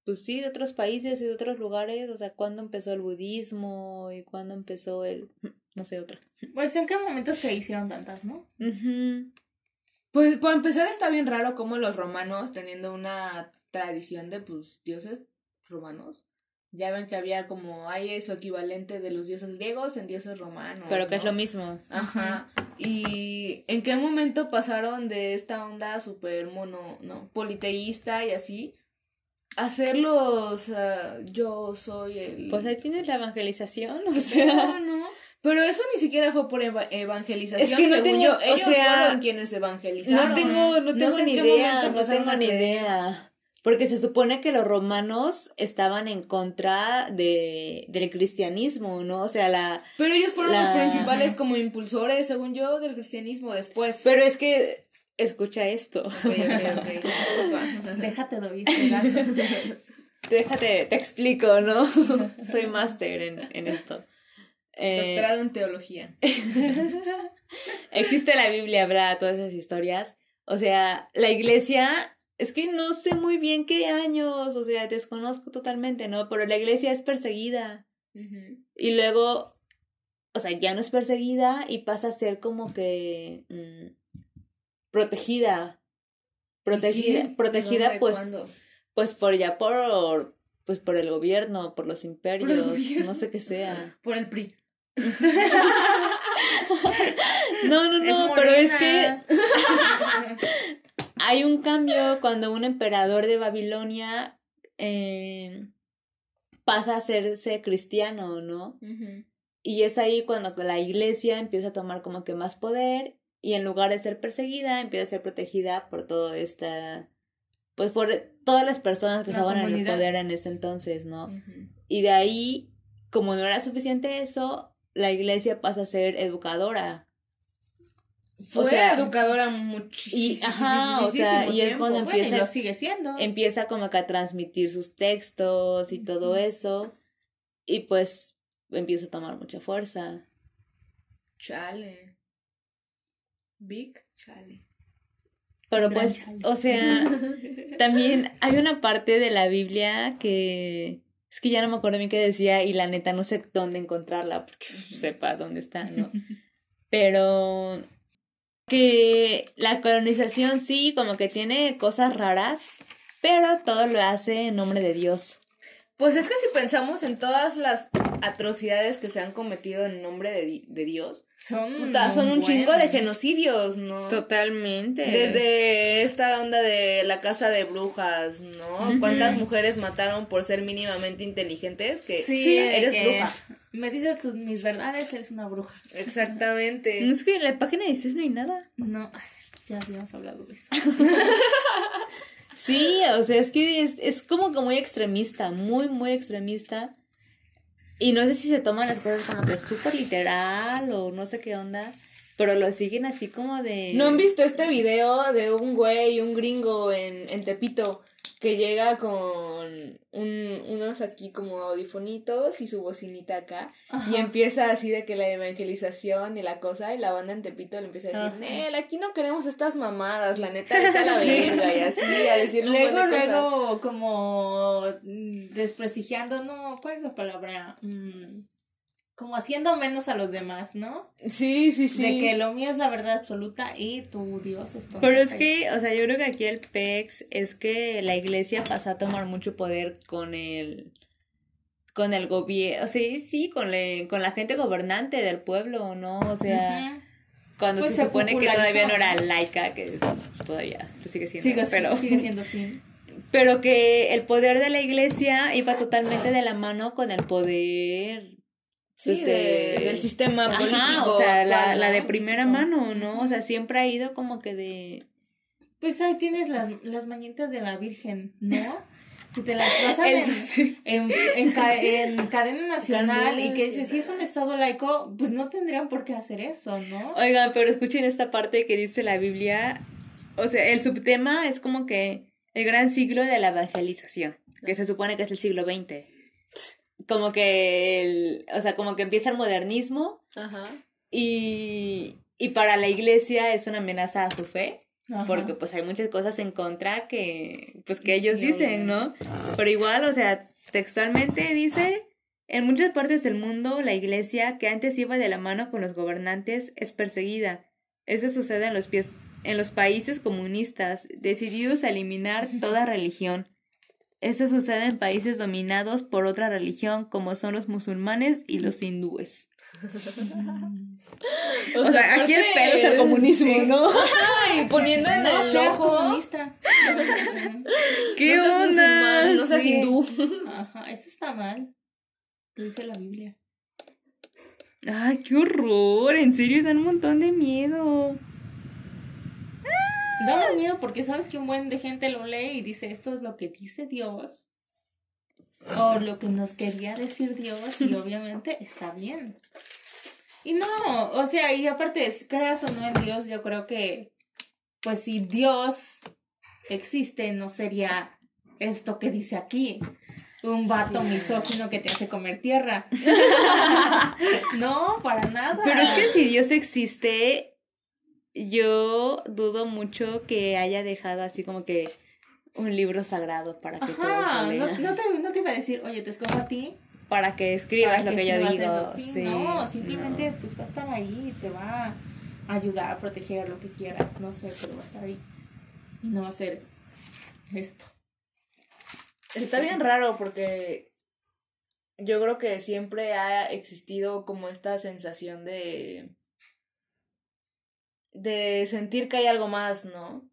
[SPEAKER 1] pues sí, de otros países y de otros lugares, o sea, cuándo empezó el budismo y cuándo empezó el, no sé, otra.
[SPEAKER 3] Pues en qué momento se hicieron tantas, ¿no?
[SPEAKER 1] Ujú.
[SPEAKER 2] Pues para empezar está bien raro como los romanos teniendo una tradición de pues dioses romanos. Ya ven que había como hay su equivalente de los dioses griegos en dioses romanos.
[SPEAKER 1] Pero que es lo mismo.
[SPEAKER 2] Ajá. ¿Y en qué momento pasaron de esta onda súper mono, no, politeísta y así? A ser los ah, yo soy el
[SPEAKER 1] Pues ahí tienes la evangelización, o sea.
[SPEAKER 2] Pero eso ni siquiera fue por eva- evangelización.
[SPEAKER 1] Es que no
[SPEAKER 2] según
[SPEAKER 1] tengo-
[SPEAKER 2] yo.
[SPEAKER 1] o
[SPEAKER 2] Ellos
[SPEAKER 1] sea,
[SPEAKER 2] fueron quienes evangelizaron.
[SPEAKER 1] No tengo, no tengo
[SPEAKER 2] sé
[SPEAKER 1] ni idea, no tengo ni idea. Porque se supone que los romanos estaban en contra de, del cristianismo, ¿no? O sea, la...
[SPEAKER 2] Pero ellos fueron
[SPEAKER 1] La-
[SPEAKER 2] los principales como impulsores, según yo, del cristianismo después.
[SPEAKER 1] Pero es que, escucha esto. [LAUGHS] [LAUGHS]
[SPEAKER 3] Déjate gato. [LAUGHS]
[SPEAKER 1] Déjate, te explico, ¿no? Soy máster en, en esto. Eh,
[SPEAKER 2] Doctorado en teología. [LAUGHS]
[SPEAKER 1] existe la Biblia, habla todas esas historias. O sea, la iglesia, es que no sé muy bien qué años, o sea, desconozco totalmente, ¿no? Pero la iglesia es perseguida. Y luego, o sea, ya no es perseguida y pasa a ser como que mm, protegida. Protegida, protegida pues,
[SPEAKER 2] ¿Cuándo?
[SPEAKER 1] pues por ya por, pues por el gobierno, por los imperios,
[SPEAKER 2] gobierno.
[SPEAKER 1] no sé qué sea.
[SPEAKER 2] Por el PRI. [LAUGHS]
[SPEAKER 1] No, no,
[SPEAKER 3] Es
[SPEAKER 1] no, pero es que [LAUGHS] hay un cambio cuando un emperador de Babilonia eh, pasa a hacerse cristiano, ¿no? Y es ahí cuando la iglesia empieza a tomar como que más poder y en lugar de ser perseguida, empieza a ser protegida por toda esta, pues por todas las personas que
[SPEAKER 3] La
[SPEAKER 1] estaban en el poder en ese entonces, ¿no? Y de ahí, como no era suficiente eso, la iglesia pasa a ser educadora.
[SPEAKER 2] Fue
[SPEAKER 1] sea,
[SPEAKER 2] educadora muchísimo.
[SPEAKER 1] y- ajá, o sea, y es cuando
[SPEAKER 3] Bueno, y
[SPEAKER 1] empieza-
[SPEAKER 3] lo sigue siendo.
[SPEAKER 1] Empieza como que a transmitir sus textos y todo eso. Y pues empieza a tomar mucha fuerza.
[SPEAKER 2] Chale. Big chale.
[SPEAKER 1] Pero
[SPEAKER 3] Gran
[SPEAKER 1] pues,
[SPEAKER 3] chale.
[SPEAKER 1] o sea, [LAUGHS] también hay una parte de la Biblia que es que ya no me acuerdo bien qué decía y la neta no sé dónde encontrarla porque [LAUGHS] sepa dónde está, ¿no? [LAUGHS] Pero que la colonización sí, como que tiene cosas raras, pero todo lo hace en nombre de Dios.
[SPEAKER 2] Pues es que si pensamos en todas las atrocidades que se han cometido en nombre de, di- de Dios,
[SPEAKER 3] Son,
[SPEAKER 2] puta, son un chingo de genocidios, ¿no?
[SPEAKER 1] Totalmente.
[SPEAKER 2] Desde esta onda de la casa de brujas, ¿no? ¿Cuántas mujeres mataron por ser mínimamente inteligentes? Que
[SPEAKER 3] Sí,
[SPEAKER 2] eres
[SPEAKER 3] que
[SPEAKER 2] bruja.
[SPEAKER 3] Me dices tus, mis verdades, eres una bruja.
[SPEAKER 2] Exactamente.
[SPEAKER 1] Es que en la página 16 no hay nada.
[SPEAKER 3] No, ya habíamos hablado de eso. [LAUGHS]
[SPEAKER 1] Sí, o sea, es que es, es como que muy extremista, muy, muy extremista. Y no sé si se toman las cosas como que súper literal o no sé qué onda, pero lo siguen así como de...
[SPEAKER 2] ¿No han visto este video de un güey, un gringo en, en Tepito, que llega con un, unos aquí como audifonitos y su bocinita acá, y empieza así de que la evangelización y la cosa, y la banda en Tepito le empieza a decir,
[SPEAKER 3] Ajá.
[SPEAKER 2] Nel, aquí no queremos estas mamadas, la neta, [LAUGHS] a la verga, y así, a decirle un
[SPEAKER 3] Luego, luego, como mm, desprestigiando, no, ¿cuál es la palabra? Mm, como haciendo menos a los demás, ¿no?
[SPEAKER 2] Sí, sí, sí.
[SPEAKER 3] De que lo mío es la verdad absoluta y tu Dios es tonto.
[SPEAKER 1] Pero es que, o sea, yo creo que aquí el PEX es que la iglesia pasa a tomar mucho poder con el con el gobierno, o sea, sí, con, le- con la gente gobernante del pueblo, ¿no? O sea, cuando
[SPEAKER 3] Pues
[SPEAKER 1] se,
[SPEAKER 3] se
[SPEAKER 1] supone que todavía no era laica, que todavía lo sigue siendo,
[SPEAKER 3] sigue,
[SPEAKER 1] pero,
[SPEAKER 3] sigue siendo sí. [LAUGHS]
[SPEAKER 1] pero que el poder de la iglesia iba totalmente de la mano con el poder
[SPEAKER 2] Sí,
[SPEAKER 1] pues,
[SPEAKER 2] de- del sistema político.
[SPEAKER 1] O sea, la, la de primera mano, ¿no? O sea, siempre ha ido como que de
[SPEAKER 3] Pues ahí tienes las, las mañitas de la Virgen, ¿no? [LAUGHS] Que te las pasan en, en, en ca- en cadena nacional
[SPEAKER 2] Cadena
[SPEAKER 3] y que dice, si es un estado laico, pues no tendrían por qué hacer eso, ¿no?
[SPEAKER 1] Oigan, pero escuchen esta parte que dice la Biblia. O sea, el subtema es como que el gran siglo de la evangelización, que se supone que es el siglo XX. Como que el, o sea, como que empieza el modernismo
[SPEAKER 2] Ajá.
[SPEAKER 1] y, y para la iglesia es una amenaza a su fe.
[SPEAKER 3] Ajá.
[SPEAKER 1] Porque pues hay muchas cosas en contra que pues que
[SPEAKER 3] Sí,
[SPEAKER 1] ellos dicen, ¿no? Pero igual, o sea, textualmente dice, en muchas partes del mundo la iglesia que antes iba de la mano con los gobernantes es perseguida. Eso sucede en los pies en los países comunistas decididos a eliminar [LAUGHS] toda religión. Esto sucede en países dominados por otra religión como son los musulmanes y los hindúes. O sea, aquí el pedo es el comunismo,
[SPEAKER 2] sí.
[SPEAKER 1] ¿no?
[SPEAKER 2] Ay, poniendo en
[SPEAKER 3] No
[SPEAKER 2] el
[SPEAKER 3] seas
[SPEAKER 2] ojo.
[SPEAKER 3] comunista. [LAUGHS]
[SPEAKER 1] ¿Qué
[SPEAKER 2] no seas
[SPEAKER 1] onda?
[SPEAKER 2] musulmán, no seas
[SPEAKER 1] Sí.
[SPEAKER 2] hindú.
[SPEAKER 3] Ajá, eso está mal. Lo dice la Biblia.
[SPEAKER 1] Ay, qué horror, en serio da un montón de miedo.
[SPEAKER 3] Da más miedo porque sabes que un buen de gente lo lee y dice esto es lo que dice Dios. O lo que nos quería decir Dios y [LAUGHS] obviamente está bien. Y no, o sea, y aparte, creas o no en Dios, yo creo que, pues si Dios existe, no sería esto que dice aquí. Un vato misógino que te hace comer tierra. [LAUGHS] [LAUGHS] no, para nada.
[SPEAKER 1] Pero es que si Dios existe, yo dudo mucho que haya dejado así como que un libro sagrado para que todos
[SPEAKER 3] Ajá,
[SPEAKER 1] lo
[SPEAKER 3] no,
[SPEAKER 1] lean.
[SPEAKER 3] no te, no te iba a decir, oye, te escojo a ti
[SPEAKER 1] Para que escribas
[SPEAKER 3] para
[SPEAKER 1] lo que, yo
[SPEAKER 3] escribas
[SPEAKER 1] digo.
[SPEAKER 3] sí, no, simplemente pues va a estar ahí, te va a ayudar a proteger lo que quieras, no sé, pero va a estar ahí. Y no va a ser esto.
[SPEAKER 2] Está bien raro porque yo creo que siempre ha existido como esta sensación de de sentir que hay algo más, ¿no?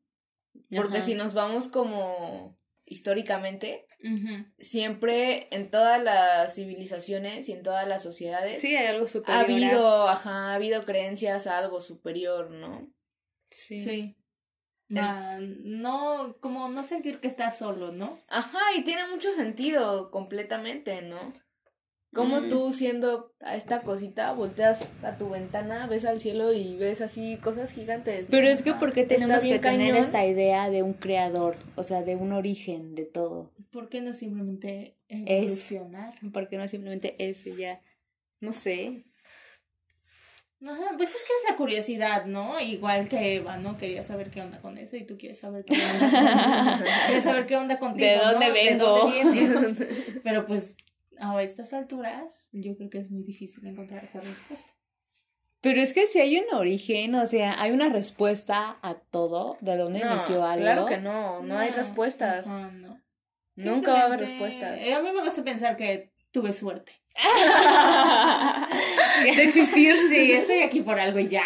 [SPEAKER 2] Porque
[SPEAKER 1] Ajá.
[SPEAKER 2] si nos vamos como históricamente, siempre en todas las civilizaciones y en todas las sociedades
[SPEAKER 1] Sí, hay algo
[SPEAKER 2] ha
[SPEAKER 1] superior. a-
[SPEAKER 2] habido, ajá, ha habido creencias a algo superior, ¿no?
[SPEAKER 1] Sí.
[SPEAKER 3] Sí. No, como no sentir que estás solo, ¿no?
[SPEAKER 2] Ajá, y tiene mucho sentido completamente, ¿no? Como
[SPEAKER 1] Mm.
[SPEAKER 2] tú siendo a esta cosita, volteas a tu ventana, ves al cielo y ves así cosas gigantes.
[SPEAKER 1] Pero es que ¿por qué
[SPEAKER 2] Está
[SPEAKER 1] tenemos que
[SPEAKER 2] bien
[SPEAKER 1] tener
[SPEAKER 2] cañón.
[SPEAKER 1] esta idea de un creador? O sea, de un origen de todo.
[SPEAKER 3] ¿Por qué no simplemente
[SPEAKER 1] Es.
[SPEAKER 3] evolucionar?
[SPEAKER 1] ¿Por qué no simplemente eso ya? No sé.
[SPEAKER 3] Ajá, pues es que es la curiosidad, ¿no? Igual que Eva, ¿no? Quería saber qué onda con eso y tú quieres saber qué onda con [LAUGHS] Quieres saber qué onda contigo,
[SPEAKER 1] ¿De
[SPEAKER 3] ¿no?
[SPEAKER 1] dónde vengo?
[SPEAKER 3] ¿De dónde vienes? [LAUGHS] Pero pues a estas alturas yo creo que es muy difícil encontrar esa respuesta.
[SPEAKER 1] Pero es que si hay un origen, o sea, hay una respuesta a todo, de dónde
[SPEAKER 2] No,
[SPEAKER 1] inició algo.
[SPEAKER 2] claro que no, no, hay respuestas.
[SPEAKER 3] ajá, no.
[SPEAKER 2] Nunca va a haber respuestas.
[SPEAKER 3] eh, a mí me gusta pensar que tuve suerte. [LAUGHS]
[SPEAKER 1] de existir.
[SPEAKER 3] Sí, estoy aquí por algo y ya.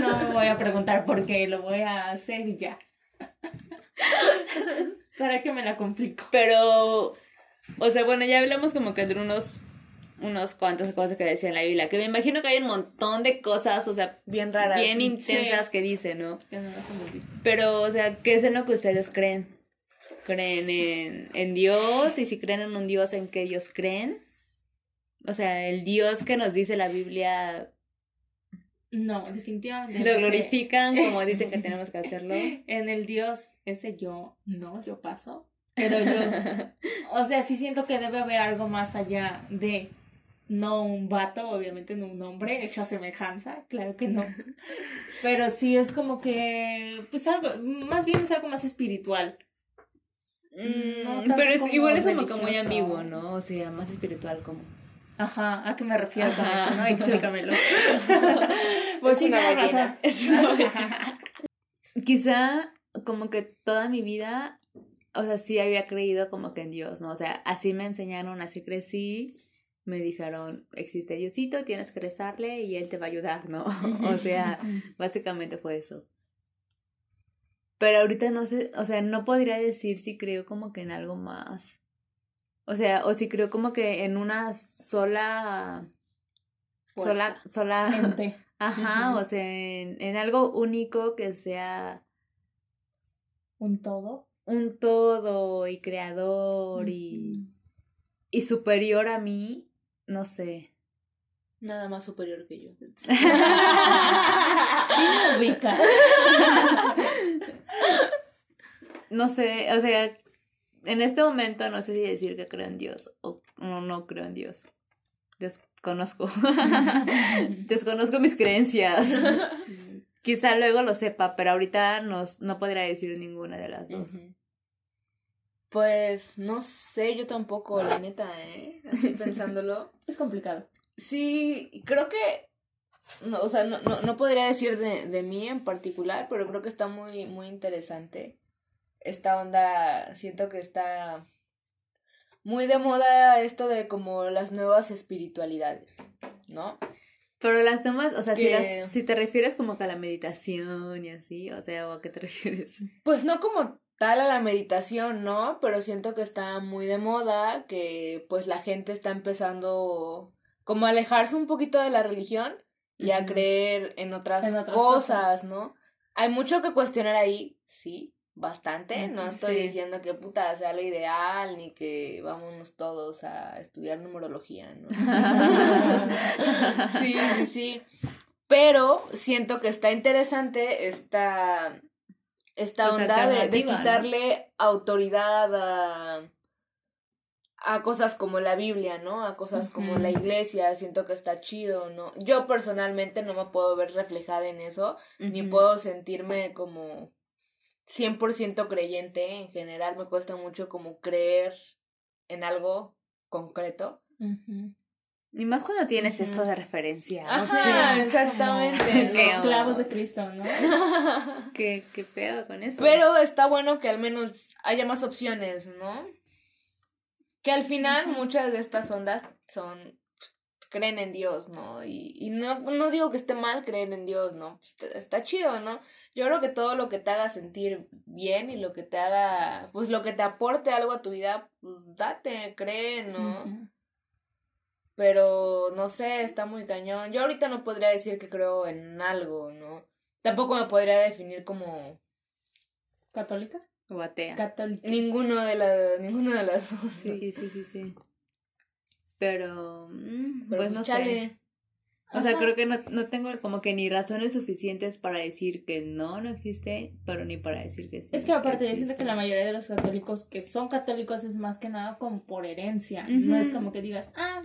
[SPEAKER 3] No me voy a preguntar por qué, lo voy a hacer y ya. [LAUGHS] ¿Para qué me la complico?
[SPEAKER 1] Pero, o sea, bueno, ya hablamos como que de unos, unos cuantas cosas que decía en la Biblia, que me imagino que hay un montón de cosas, o sea,
[SPEAKER 2] Bien raras.
[SPEAKER 1] bien
[SPEAKER 2] Sí.
[SPEAKER 1] intensas que dice, ¿no?
[SPEAKER 3] Ya no las hemos visto.
[SPEAKER 1] Pero, o sea, ¿qué es en lo que ustedes creen? ¿Creen en, en Dios? Y si creen en un Dios, ¿en qué Dios creen? O sea, el Dios que nos dice la Biblia,
[SPEAKER 3] No, definitivamente.
[SPEAKER 1] ¿lo
[SPEAKER 3] no sé.
[SPEAKER 1] glorifican como dicen que tenemos que hacerlo? [LAUGHS]
[SPEAKER 3] En el Dios, ese yo, no, yo paso. Pero yo, [LAUGHS] o sea, sí siento que debe haber algo más allá de no un vato, obviamente no un hombre hecho a semejanza, claro que no. [LAUGHS] Pero sí es como que, pues algo, más bien es algo más espiritual. No
[SPEAKER 1] Mm, pero es,
[SPEAKER 3] como
[SPEAKER 1] igual es como que muy ambiguo, ¿no? O sea, más espiritual como.
[SPEAKER 3] Ajá, ¿a qué me refiero con eso? No, explícamelo. [LAUGHS] pues sí,
[SPEAKER 2] una.
[SPEAKER 1] Es una belleza. Quizá como que toda mi vida, o sea, sí había creído como que en Dios, ¿no? O sea, así me enseñaron, así crecí, me dijeron, existe Diosito, tienes que rezarle y Él te va a ayudar, ¿no? [LAUGHS] o sea, [LAUGHS] básicamente fue eso. Pero ahorita no sé, o sea, no podría decir si creo como que en algo más. O sea, o si creo como que en una sola... Sola, sola,
[SPEAKER 3] Ente. [LAUGHS]
[SPEAKER 1] Ajá, o sea, en, en algo único que sea
[SPEAKER 3] Un todo.
[SPEAKER 1] Un todo y creador y, y superior a mí, no sé.
[SPEAKER 2] Nada más superior que yo. [LAUGHS]
[SPEAKER 3] Sí me ubica.
[SPEAKER 1] No sé, o sea, en este momento no sé si decir que creo en Dios o no, no creo en Dios. Desconozco. [LAUGHS] Desconozco mis creencias. Quizá luego lo sepa, pero ahorita no, no podría decir ninguna de las dos.
[SPEAKER 2] Pues no sé, yo tampoco, la neta, ¿eh? Así pensándolo. [LAUGHS]
[SPEAKER 3] Es complicado.
[SPEAKER 2] Sí, creo que. No, o sea, no, no, no podría decir de, de mí en particular, pero creo que está muy, muy interesante. Esta onda, siento que está muy de moda esto de como las nuevas espiritualidades, ¿no?
[SPEAKER 1] Pero las tomas, o sea, si, las, si te refieres como que a la meditación y así, o sea, ¿o a qué te [LAUGHS] refieres?
[SPEAKER 2] Pues no como tal a la meditación, ¿no? Pero siento que está muy de moda, que pues la gente está empezando como a alejarse un poquito de la religión y a creer en otras,
[SPEAKER 3] En otras
[SPEAKER 2] cosas, ¿no? Hay mucho que cuestionar ahí, sí, bastante. No estoy diciendo que puta sea lo ideal ni que vámonos todos a estudiar numerología, ¿no? [LAUGHS] [LAUGHS] sí, sí, sí. Pero siento que está interesante esta, esta
[SPEAKER 1] Pues
[SPEAKER 2] onda de, de
[SPEAKER 1] alternativa, ¿no?
[SPEAKER 2] quitarle autoridad a, a cosas como la Biblia, ¿no? A cosas como la iglesia. Siento que está chido, ¿no? Yo personalmente no me puedo ver reflejada en eso, ni puedo sentirme como 100% creyente. En general me cuesta mucho como creer en algo concreto.
[SPEAKER 1] Y más cuando tienes
[SPEAKER 2] Ujú.
[SPEAKER 1] esto de referencia.
[SPEAKER 2] Ajá, exactamente.
[SPEAKER 3] como
[SPEAKER 2] ¿no?
[SPEAKER 1] ¿Qué
[SPEAKER 3] Los clavos de Cristo, ¿no? [LAUGHS]
[SPEAKER 1] ¿Qué, ¿Qué pedo con eso?
[SPEAKER 2] Pero está bueno que al menos haya más opciones, ¿no? Que al final muchas de estas ondas son, pues, creen en Dios, ¿no? Y, y no, no digo que esté mal creer en Dios, ¿no? Pues, te- está chido, ¿no? Yo creo que todo lo que te haga sentir bien y lo que te haga, pues lo que te aporte algo a tu vida, pues date, cree, ¿no? Pero no sé, está muy cañón. Yo ahorita no podría decir que creo en algo, ¿no? Tampoco me podría definir como
[SPEAKER 3] ¿Católica?
[SPEAKER 1] O atea.
[SPEAKER 3] Católica.
[SPEAKER 2] ninguno de las, ninguno de las dos.
[SPEAKER 1] Sí, sí, sí, sí. Pero, mm,
[SPEAKER 2] Pero
[SPEAKER 1] pues no sé.
[SPEAKER 2] chale.
[SPEAKER 1] O sea,
[SPEAKER 3] Ajá.
[SPEAKER 1] creo que no, no tengo como que ni razones suficientes para decir que no, no existe, pero ni para decir que sí.
[SPEAKER 3] Es que aparte, yo siento que la mayoría de los católicos que son católicos es más que nada como por herencia. No es como que digas, ah,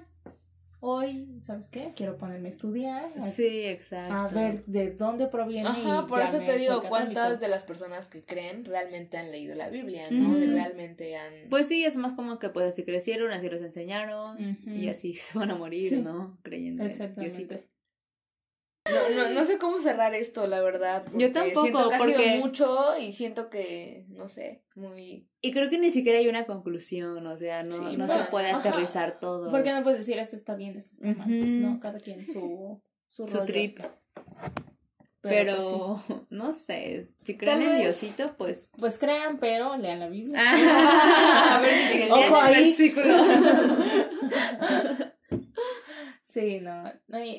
[SPEAKER 3] hoy, ¿sabes qué? Quiero ponerme a estudiar, a-
[SPEAKER 1] Sí, exacto.
[SPEAKER 3] a ver de dónde proviene.
[SPEAKER 2] Ajá,
[SPEAKER 3] y
[SPEAKER 2] por eso te digo. ¿cuántas de las personas que creen realmente han leído la Biblia, no? Y
[SPEAKER 1] Ujú.
[SPEAKER 2] realmente han...
[SPEAKER 1] Pues sí, es más como que pues así crecieron, así los enseñaron y así [LAUGHS] se van a morir,
[SPEAKER 3] Sí.
[SPEAKER 1] ¿no? Creyendo en
[SPEAKER 3] Exactamente.
[SPEAKER 1] Diosito.
[SPEAKER 2] No, no, no sé cómo cerrar esto, la verdad.
[SPEAKER 1] Yo
[SPEAKER 2] porque
[SPEAKER 1] tampoco,
[SPEAKER 2] Siento que ha
[SPEAKER 1] porque-
[SPEAKER 2] sido mucho y siento que, no sé, muy...
[SPEAKER 1] Y creo que ni siquiera hay una conclusión, o sea, no,
[SPEAKER 2] Sí,
[SPEAKER 1] no
[SPEAKER 2] no.
[SPEAKER 1] se puede
[SPEAKER 3] Ajá.
[SPEAKER 1] aterrizar todo.
[SPEAKER 3] ¿Por qué no puedes decir esto está bien, esto está mal? Pues no, cada quien su, su,
[SPEAKER 1] trip.
[SPEAKER 3] Pero,
[SPEAKER 1] Pero,
[SPEAKER 3] pues, sí. [LAUGHS]
[SPEAKER 1] no sé, si creen
[SPEAKER 2] Tal
[SPEAKER 1] en
[SPEAKER 2] vez-
[SPEAKER 1] Diosito, pues...
[SPEAKER 3] Pues crean, pero lean la Biblia. [LAUGHS]
[SPEAKER 1] a ver si
[SPEAKER 3] Ojo
[SPEAKER 1] el
[SPEAKER 3] ahí.
[SPEAKER 1] versículo. [LAUGHS]
[SPEAKER 3] Sí, no,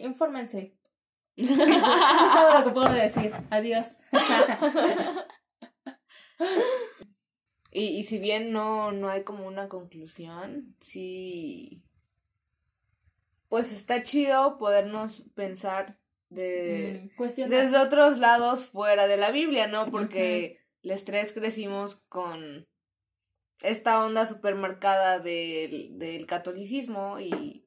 [SPEAKER 3] infórmense. Eso, eso es todo lo que puedo decir. Adiós.
[SPEAKER 2] Y, y si bien no, no hay como una conclusión, sí... Pues está chido podernos pensar de...
[SPEAKER 3] Mm,
[SPEAKER 2] desde otros lados fuera de la Biblia, ¿no? Porque los tres crecimos con esta onda supermercada del, del catolicismo y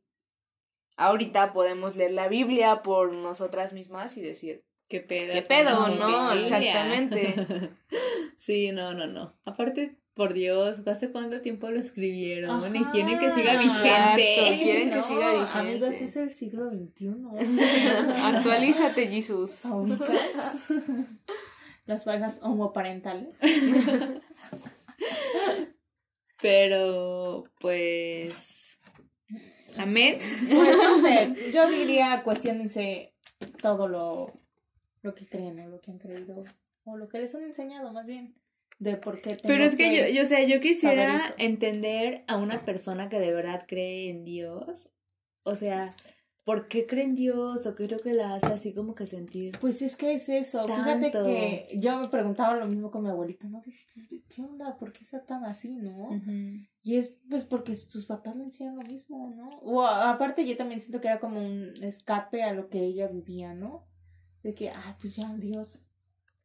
[SPEAKER 2] ahorita podemos leer la Biblia por nosotras mismas y decir,
[SPEAKER 1] ¿Qué pedo?
[SPEAKER 2] ¿qué pedo, no?
[SPEAKER 1] Biblia?
[SPEAKER 2] Exactamente. [LAUGHS]
[SPEAKER 1] Sí, no, no, no. Aparte, por Dios, ¿hace cuánto tiempo lo escribieron? Y quieren que siga
[SPEAKER 2] Exacto.
[SPEAKER 1] vigente.
[SPEAKER 2] quieren que siga vigente.
[SPEAKER 3] Amigos, es el siglo XXI. [LAUGHS]
[SPEAKER 2] Actualízate, Jesús. [LAUGHS]
[SPEAKER 3] Las parejas homoparentales.
[SPEAKER 1] Pero, pues. Amén. [LAUGHS]
[SPEAKER 3] Pues no sé, yo diría cuestionense todo lo, lo que creen o lo que han creído o lo que les han enseñado más bien de por qué
[SPEAKER 1] Pero es que yo, yo, o sea, yo quisiera entender a una persona que de verdad cree en Dios. O sea, ¿por qué creen Dios? O qué es lo que la hace así como que sentir.
[SPEAKER 3] Pues es que es eso. Fíjate que yo me preguntaba lo mismo con mi abuelita, ¿no? Dije, ¿Qué onda? ¿Por qué está tan así, no? Y es pues porque sus papás le hacían lo mismo, ¿no? O aparte yo también siento que era como un escape a lo que ella vivía, ¿no? De que, ah, pues ya, Dios.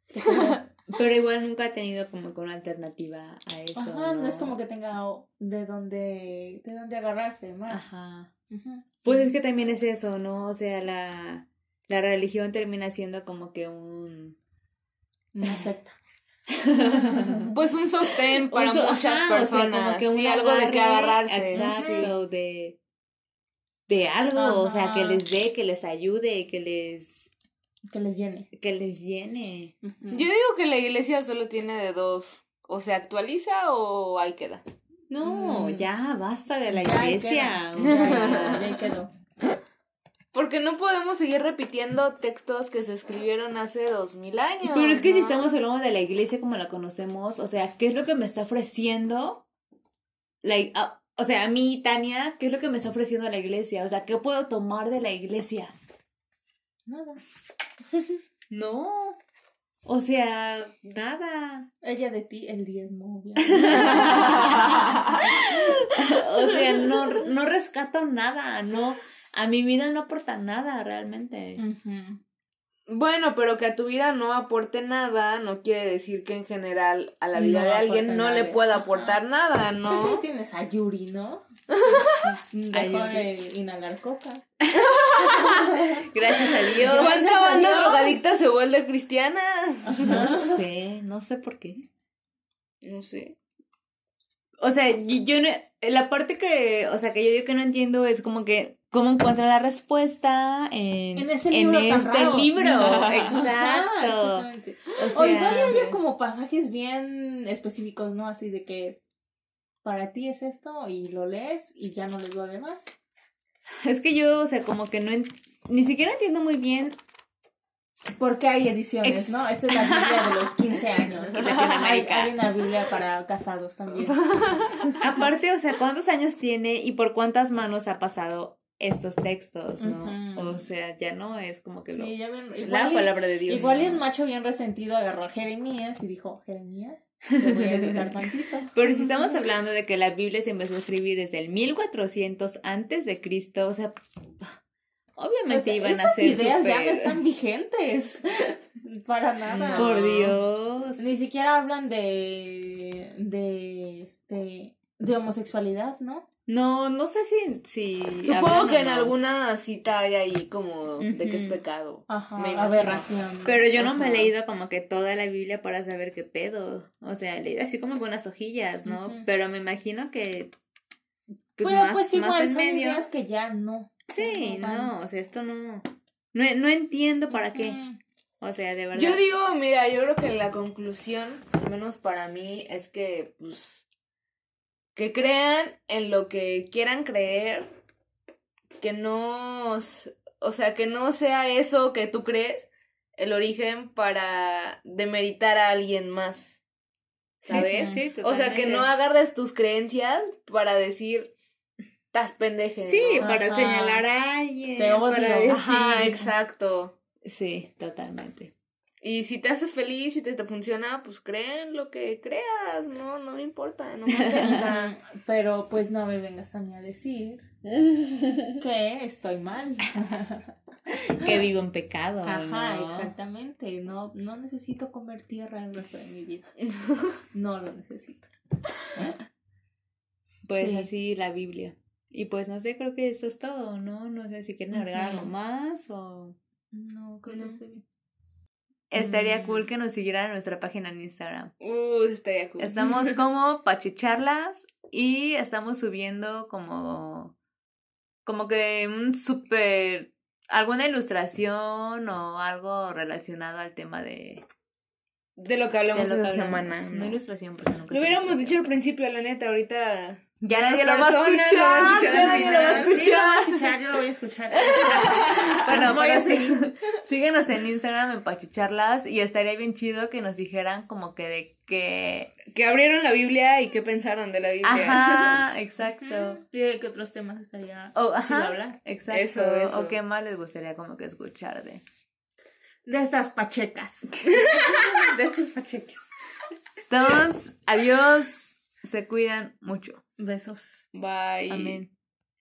[SPEAKER 3] [LAUGHS]
[SPEAKER 1] Pero igual nunca ha tenido como que una alternativa a eso.
[SPEAKER 3] Ajá, no es como que tenga de dónde, de dónde agarrarse más.
[SPEAKER 1] Ajá.
[SPEAKER 3] Ujú.
[SPEAKER 1] Pues es que también es eso, ¿no? O sea, la, la religión termina siendo como que un...
[SPEAKER 3] Una secta. [LAUGHS]
[SPEAKER 2] Pues un sostén para
[SPEAKER 1] un so-
[SPEAKER 2] muchas
[SPEAKER 1] ajá, o sea, como
[SPEAKER 2] personas.
[SPEAKER 1] que un
[SPEAKER 2] sí, algo de que agarrarse.
[SPEAKER 1] Exacto, de, de algo, o sea, que les dé, que les ayude, que les,
[SPEAKER 3] Que les llene.
[SPEAKER 1] que les llene.
[SPEAKER 2] Yo digo que la iglesia solo tiene de dos. O se actualiza o ahí queda.
[SPEAKER 1] No,
[SPEAKER 3] Mm.
[SPEAKER 1] ya, basta de la
[SPEAKER 3] ahí
[SPEAKER 1] iglesia.
[SPEAKER 3] quedó. ahí quedó.
[SPEAKER 2] Porque no podemos seguir repitiendo textos que se escribieron hace dos mil años.
[SPEAKER 1] Pero es que si estamos hablando de la iglesia como la conocemos, o sea, ¿qué es lo que me está ofreciendo? La, ah, o sea, a mí, Tania, ¿qué es lo que me está ofreciendo la iglesia? O sea, ¿qué puedo tomar de la iglesia?
[SPEAKER 3] Nada.
[SPEAKER 1] No. O sea, nada.
[SPEAKER 3] Ella de ti, el diezmo. [LAUGHS]
[SPEAKER 1] O sea, no, no rescato nada, no. A mi vida no aporta nada realmente.
[SPEAKER 2] Bueno, pero que a tu vida no aporte nada no quiere decir que en general a la vida
[SPEAKER 3] No
[SPEAKER 2] de alguien no le pueda aportar nada,
[SPEAKER 3] Pues
[SPEAKER 2] ¿no?
[SPEAKER 3] sí tienes a Yuri, ¿no? [LAUGHS] Dejó de inhalar coca. [LAUGHS]
[SPEAKER 1] Gracias a Dios.
[SPEAKER 2] ¿Cuánta banda drogadicta se vuelve cristiana?
[SPEAKER 1] No sé, no sé por qué.
[SPEAKER 2] No sé.
[SPEAKER 1] O sea, yo, yo no, la parte que, o sea, que yo digo que no entiendo es como que cómo encuentra la respuesta en,
[SPEAKER 3] En este libro tan
[SPEAKER 1] este
[SPEAKER 3] raro.
[SPEAKER 1] libro. [LAUGHS]
[SPEAKER 3] Ajá,
[SPEAKER 1] Exacto.
[SPEAKER 3] exactamente.
[SPEAKER 1] O
[SPEAKER 3] igual había como pasajes bien específicos, ¿no? Así de que para ti es esto y lo lees y ya no lees lo demás. [LAUGHS]
[SPEAKER 1] es que yo, o sea, como que no, en- ni siquiera entiendo muy bien.
[SPEAKER 3] Porque hay ediciones,
[SPEAKER 1] Ex-
[SPEAKER 3] ¿no? Esta es la Biblia de los 15 años. Hay, hay una Biblia para casados también. [LAUGHS]
[SPEAKER 1] Aparte, o sea, ¿cuántos años tiene y por cuántas manos ha pasado estos textos, no? O sea, ya no es como que lo-
[SPEAKER 3] ya
[SPEAKER 1] la
[SPEAKER 3] y-
[SPEAKER 1] palabra de Dios.
[SPEAKER 3] Igual y un macho bien resentido agarró a Jeremías y dijo, Jeremías, te voy a editar tantito. [LAUGHS]
[SPEAKER 1] Pero si estamos hablando de que la Biblia se empezó a escribir desde el 1400 antes de Cristo, o sea, obviamente
[SPEAKER 3] O sea,
[SPEAKER 1] iban a ser
[SPEAKER 3] ideas ya no están vigentes. [LAUGHS] Para nada.
[SPEAKER 1] Por Dios.
[SPEAKER 3] Ni siquiera hablan de. de. este. De homosexualidad, ¿no?
[SPEAKER 1] No, no sé si. si
[SPEAKER 2] Supongo que en
[SPEAKER 1] no.
[SPEAKER 2] alguna cita hay ahí como de que es pecado.
[SPEAKER 3] Ajá.
[SPEAKER 2] Me
[SPEAKER 3] aberración.
[SPEAKER 1] Pero yo no me he leído como que toda la Biblia para saber qué pedo. O sea, he leído así como buenas hojillas, ¿no? Pero me imagino que. Pues
[SPEAKER 3] Pero
[SPEAKER 1] más,
[SPEAKER 3] pues igual
[SPEAKER 1] más en
[SPEAKER 3] son
[SPEAKER 1] medio.
[SPEAKER 3] ideas que ya no.
[SPEAKER 1] Sí,
[SPEAKER 3] van.
[SPEAKER 1] no, o sea, esto no. No, no entiendo para qué. O sea, de verdad.
[SPEAKER 2] Yo digo, mira, yo creo que la conclusión, al menos para mí, es que, pues, que crean en lo que quieran creer, que no, o sea, que no sea eso que tú crees el origen para demeritar a alguien más,
[SPEAKER 1] Sí,
[SPEAKER 2] ¿sabes?
[SPEAKER 1] sí,
[SPEAKER 2] o sea, que no agarres tus creencias para decir, estás pendeje.
[SPEAKER 1] Sí,
[SPEAKER 2] ¿no?
[SPEAKER 1] para
[SPEAKER 3] Ajá.
[SPEAKER 1] señalar a alguien.
[SPEAKER 3] Te.
[SPEAKER 1] Para decir.
[SPEAKER 2] Ajá, exacto.
[SPEAKER 1] Sí, totalmente.
[SPEAKER 2] Y si te hace feliz y te, te funciona, pues cree en lo que creas, no, no me importa, no me afecta. [LAUGHS]
[SPEAKER 3] Pero pues no me vengas a mí a decir [LAUGHS] que estoy mal. [LAUGHS]
[SPEAKER 1] Que vivo en pecado.
[SPEAKER 3] Ajá,
[SPEAKER 1] ¿no?
[SPEAKER 3] exactamente. No, no necesito comer tierra el resto de mi vida. No lo necesito.
[SPEAKER 1] Pues
[SPEAKER 3] Sí.
[SPEAKER 1] así la Biblia. Y pues no sé, creo que eso es todo, ¿no? No sé si quieren agregar algo más o...
[SPEAKER 3] No, creo
[SPEAKER 2] No.
[SPEAKER 3] que bien.
[SPEAKER 1] Estaría
[SPEAKER 3] Mm.
[SPEAKER 1] cool que nos siguieran en nuestra página en Instagram.
[SPEAKER 2] Uh, estaría cool.
[SPEAKER 1] Estamos [LAUGHS] como Pachicharlas y estamos subiendo como... Como que un súper... Alguna ilustración o algo relacionado al tema de...
[SPEAKER 2] de lo que hablamos
[SPEAKER 1] de lo que
[SPEAKER 2] esa
[SPEAKER 1] hablamos.
[SPEAKER 2] semana.
[SPEAKER 1] No
[SPEAKER 2] ¿no?
[SPEAKER 1] ilustración, porque nunca
[SPEAKER 2] Lo hubiéramos dicho al principio, la neta, ahorita.
[SPEAKER 1] Ya nadie lo va a escuchar. ya nadie lo va a
[SPEAKER 2] final.
[SPEAKER 3] Sí, lo voy a
[SPEAKER 1] escuchar.
[SPEAKER 3] yo lo voy a escuchar. [LAUGHS]
[SPEAKER 1] Bueno,
[SPEAKER 3] Voy
[SPEAKER 1] pero
[SPEAKER 3] a
[SPEAKER 1] sí, síguenos en Instagram en Pachucharlas y estaría bien chido que nos dijeran como que de que...
[SPEAKER 2] Que abrieron la Biblia y qué pensaron de la Biblia.
[SPEAKER 1] Ajá, [LAUGHS] exacto.
[SPEAKER 3] ¿Y de qué otros temas estaría
[SPEAKER 1] O,
[SPEAKER 3] chido
[SPEAKER 1] ajá,
[SPEAKER 3] hablar?
[SPEAKER 1] exacto.
[SPEAKER 2] Eso, eso.
[SPEAKER 1] O qué más les gustaría como que escuchar de...
[SPEAKER 3] De estas pachecas. [LAUGHS] de estas pachecas.
[SPEAKER 1] Entonces, adiós. Se cuidan mucho.
[SPEAKER 3] Besos.
[SPEAKER 2] Bye.
[SPEAKER 1] Amén.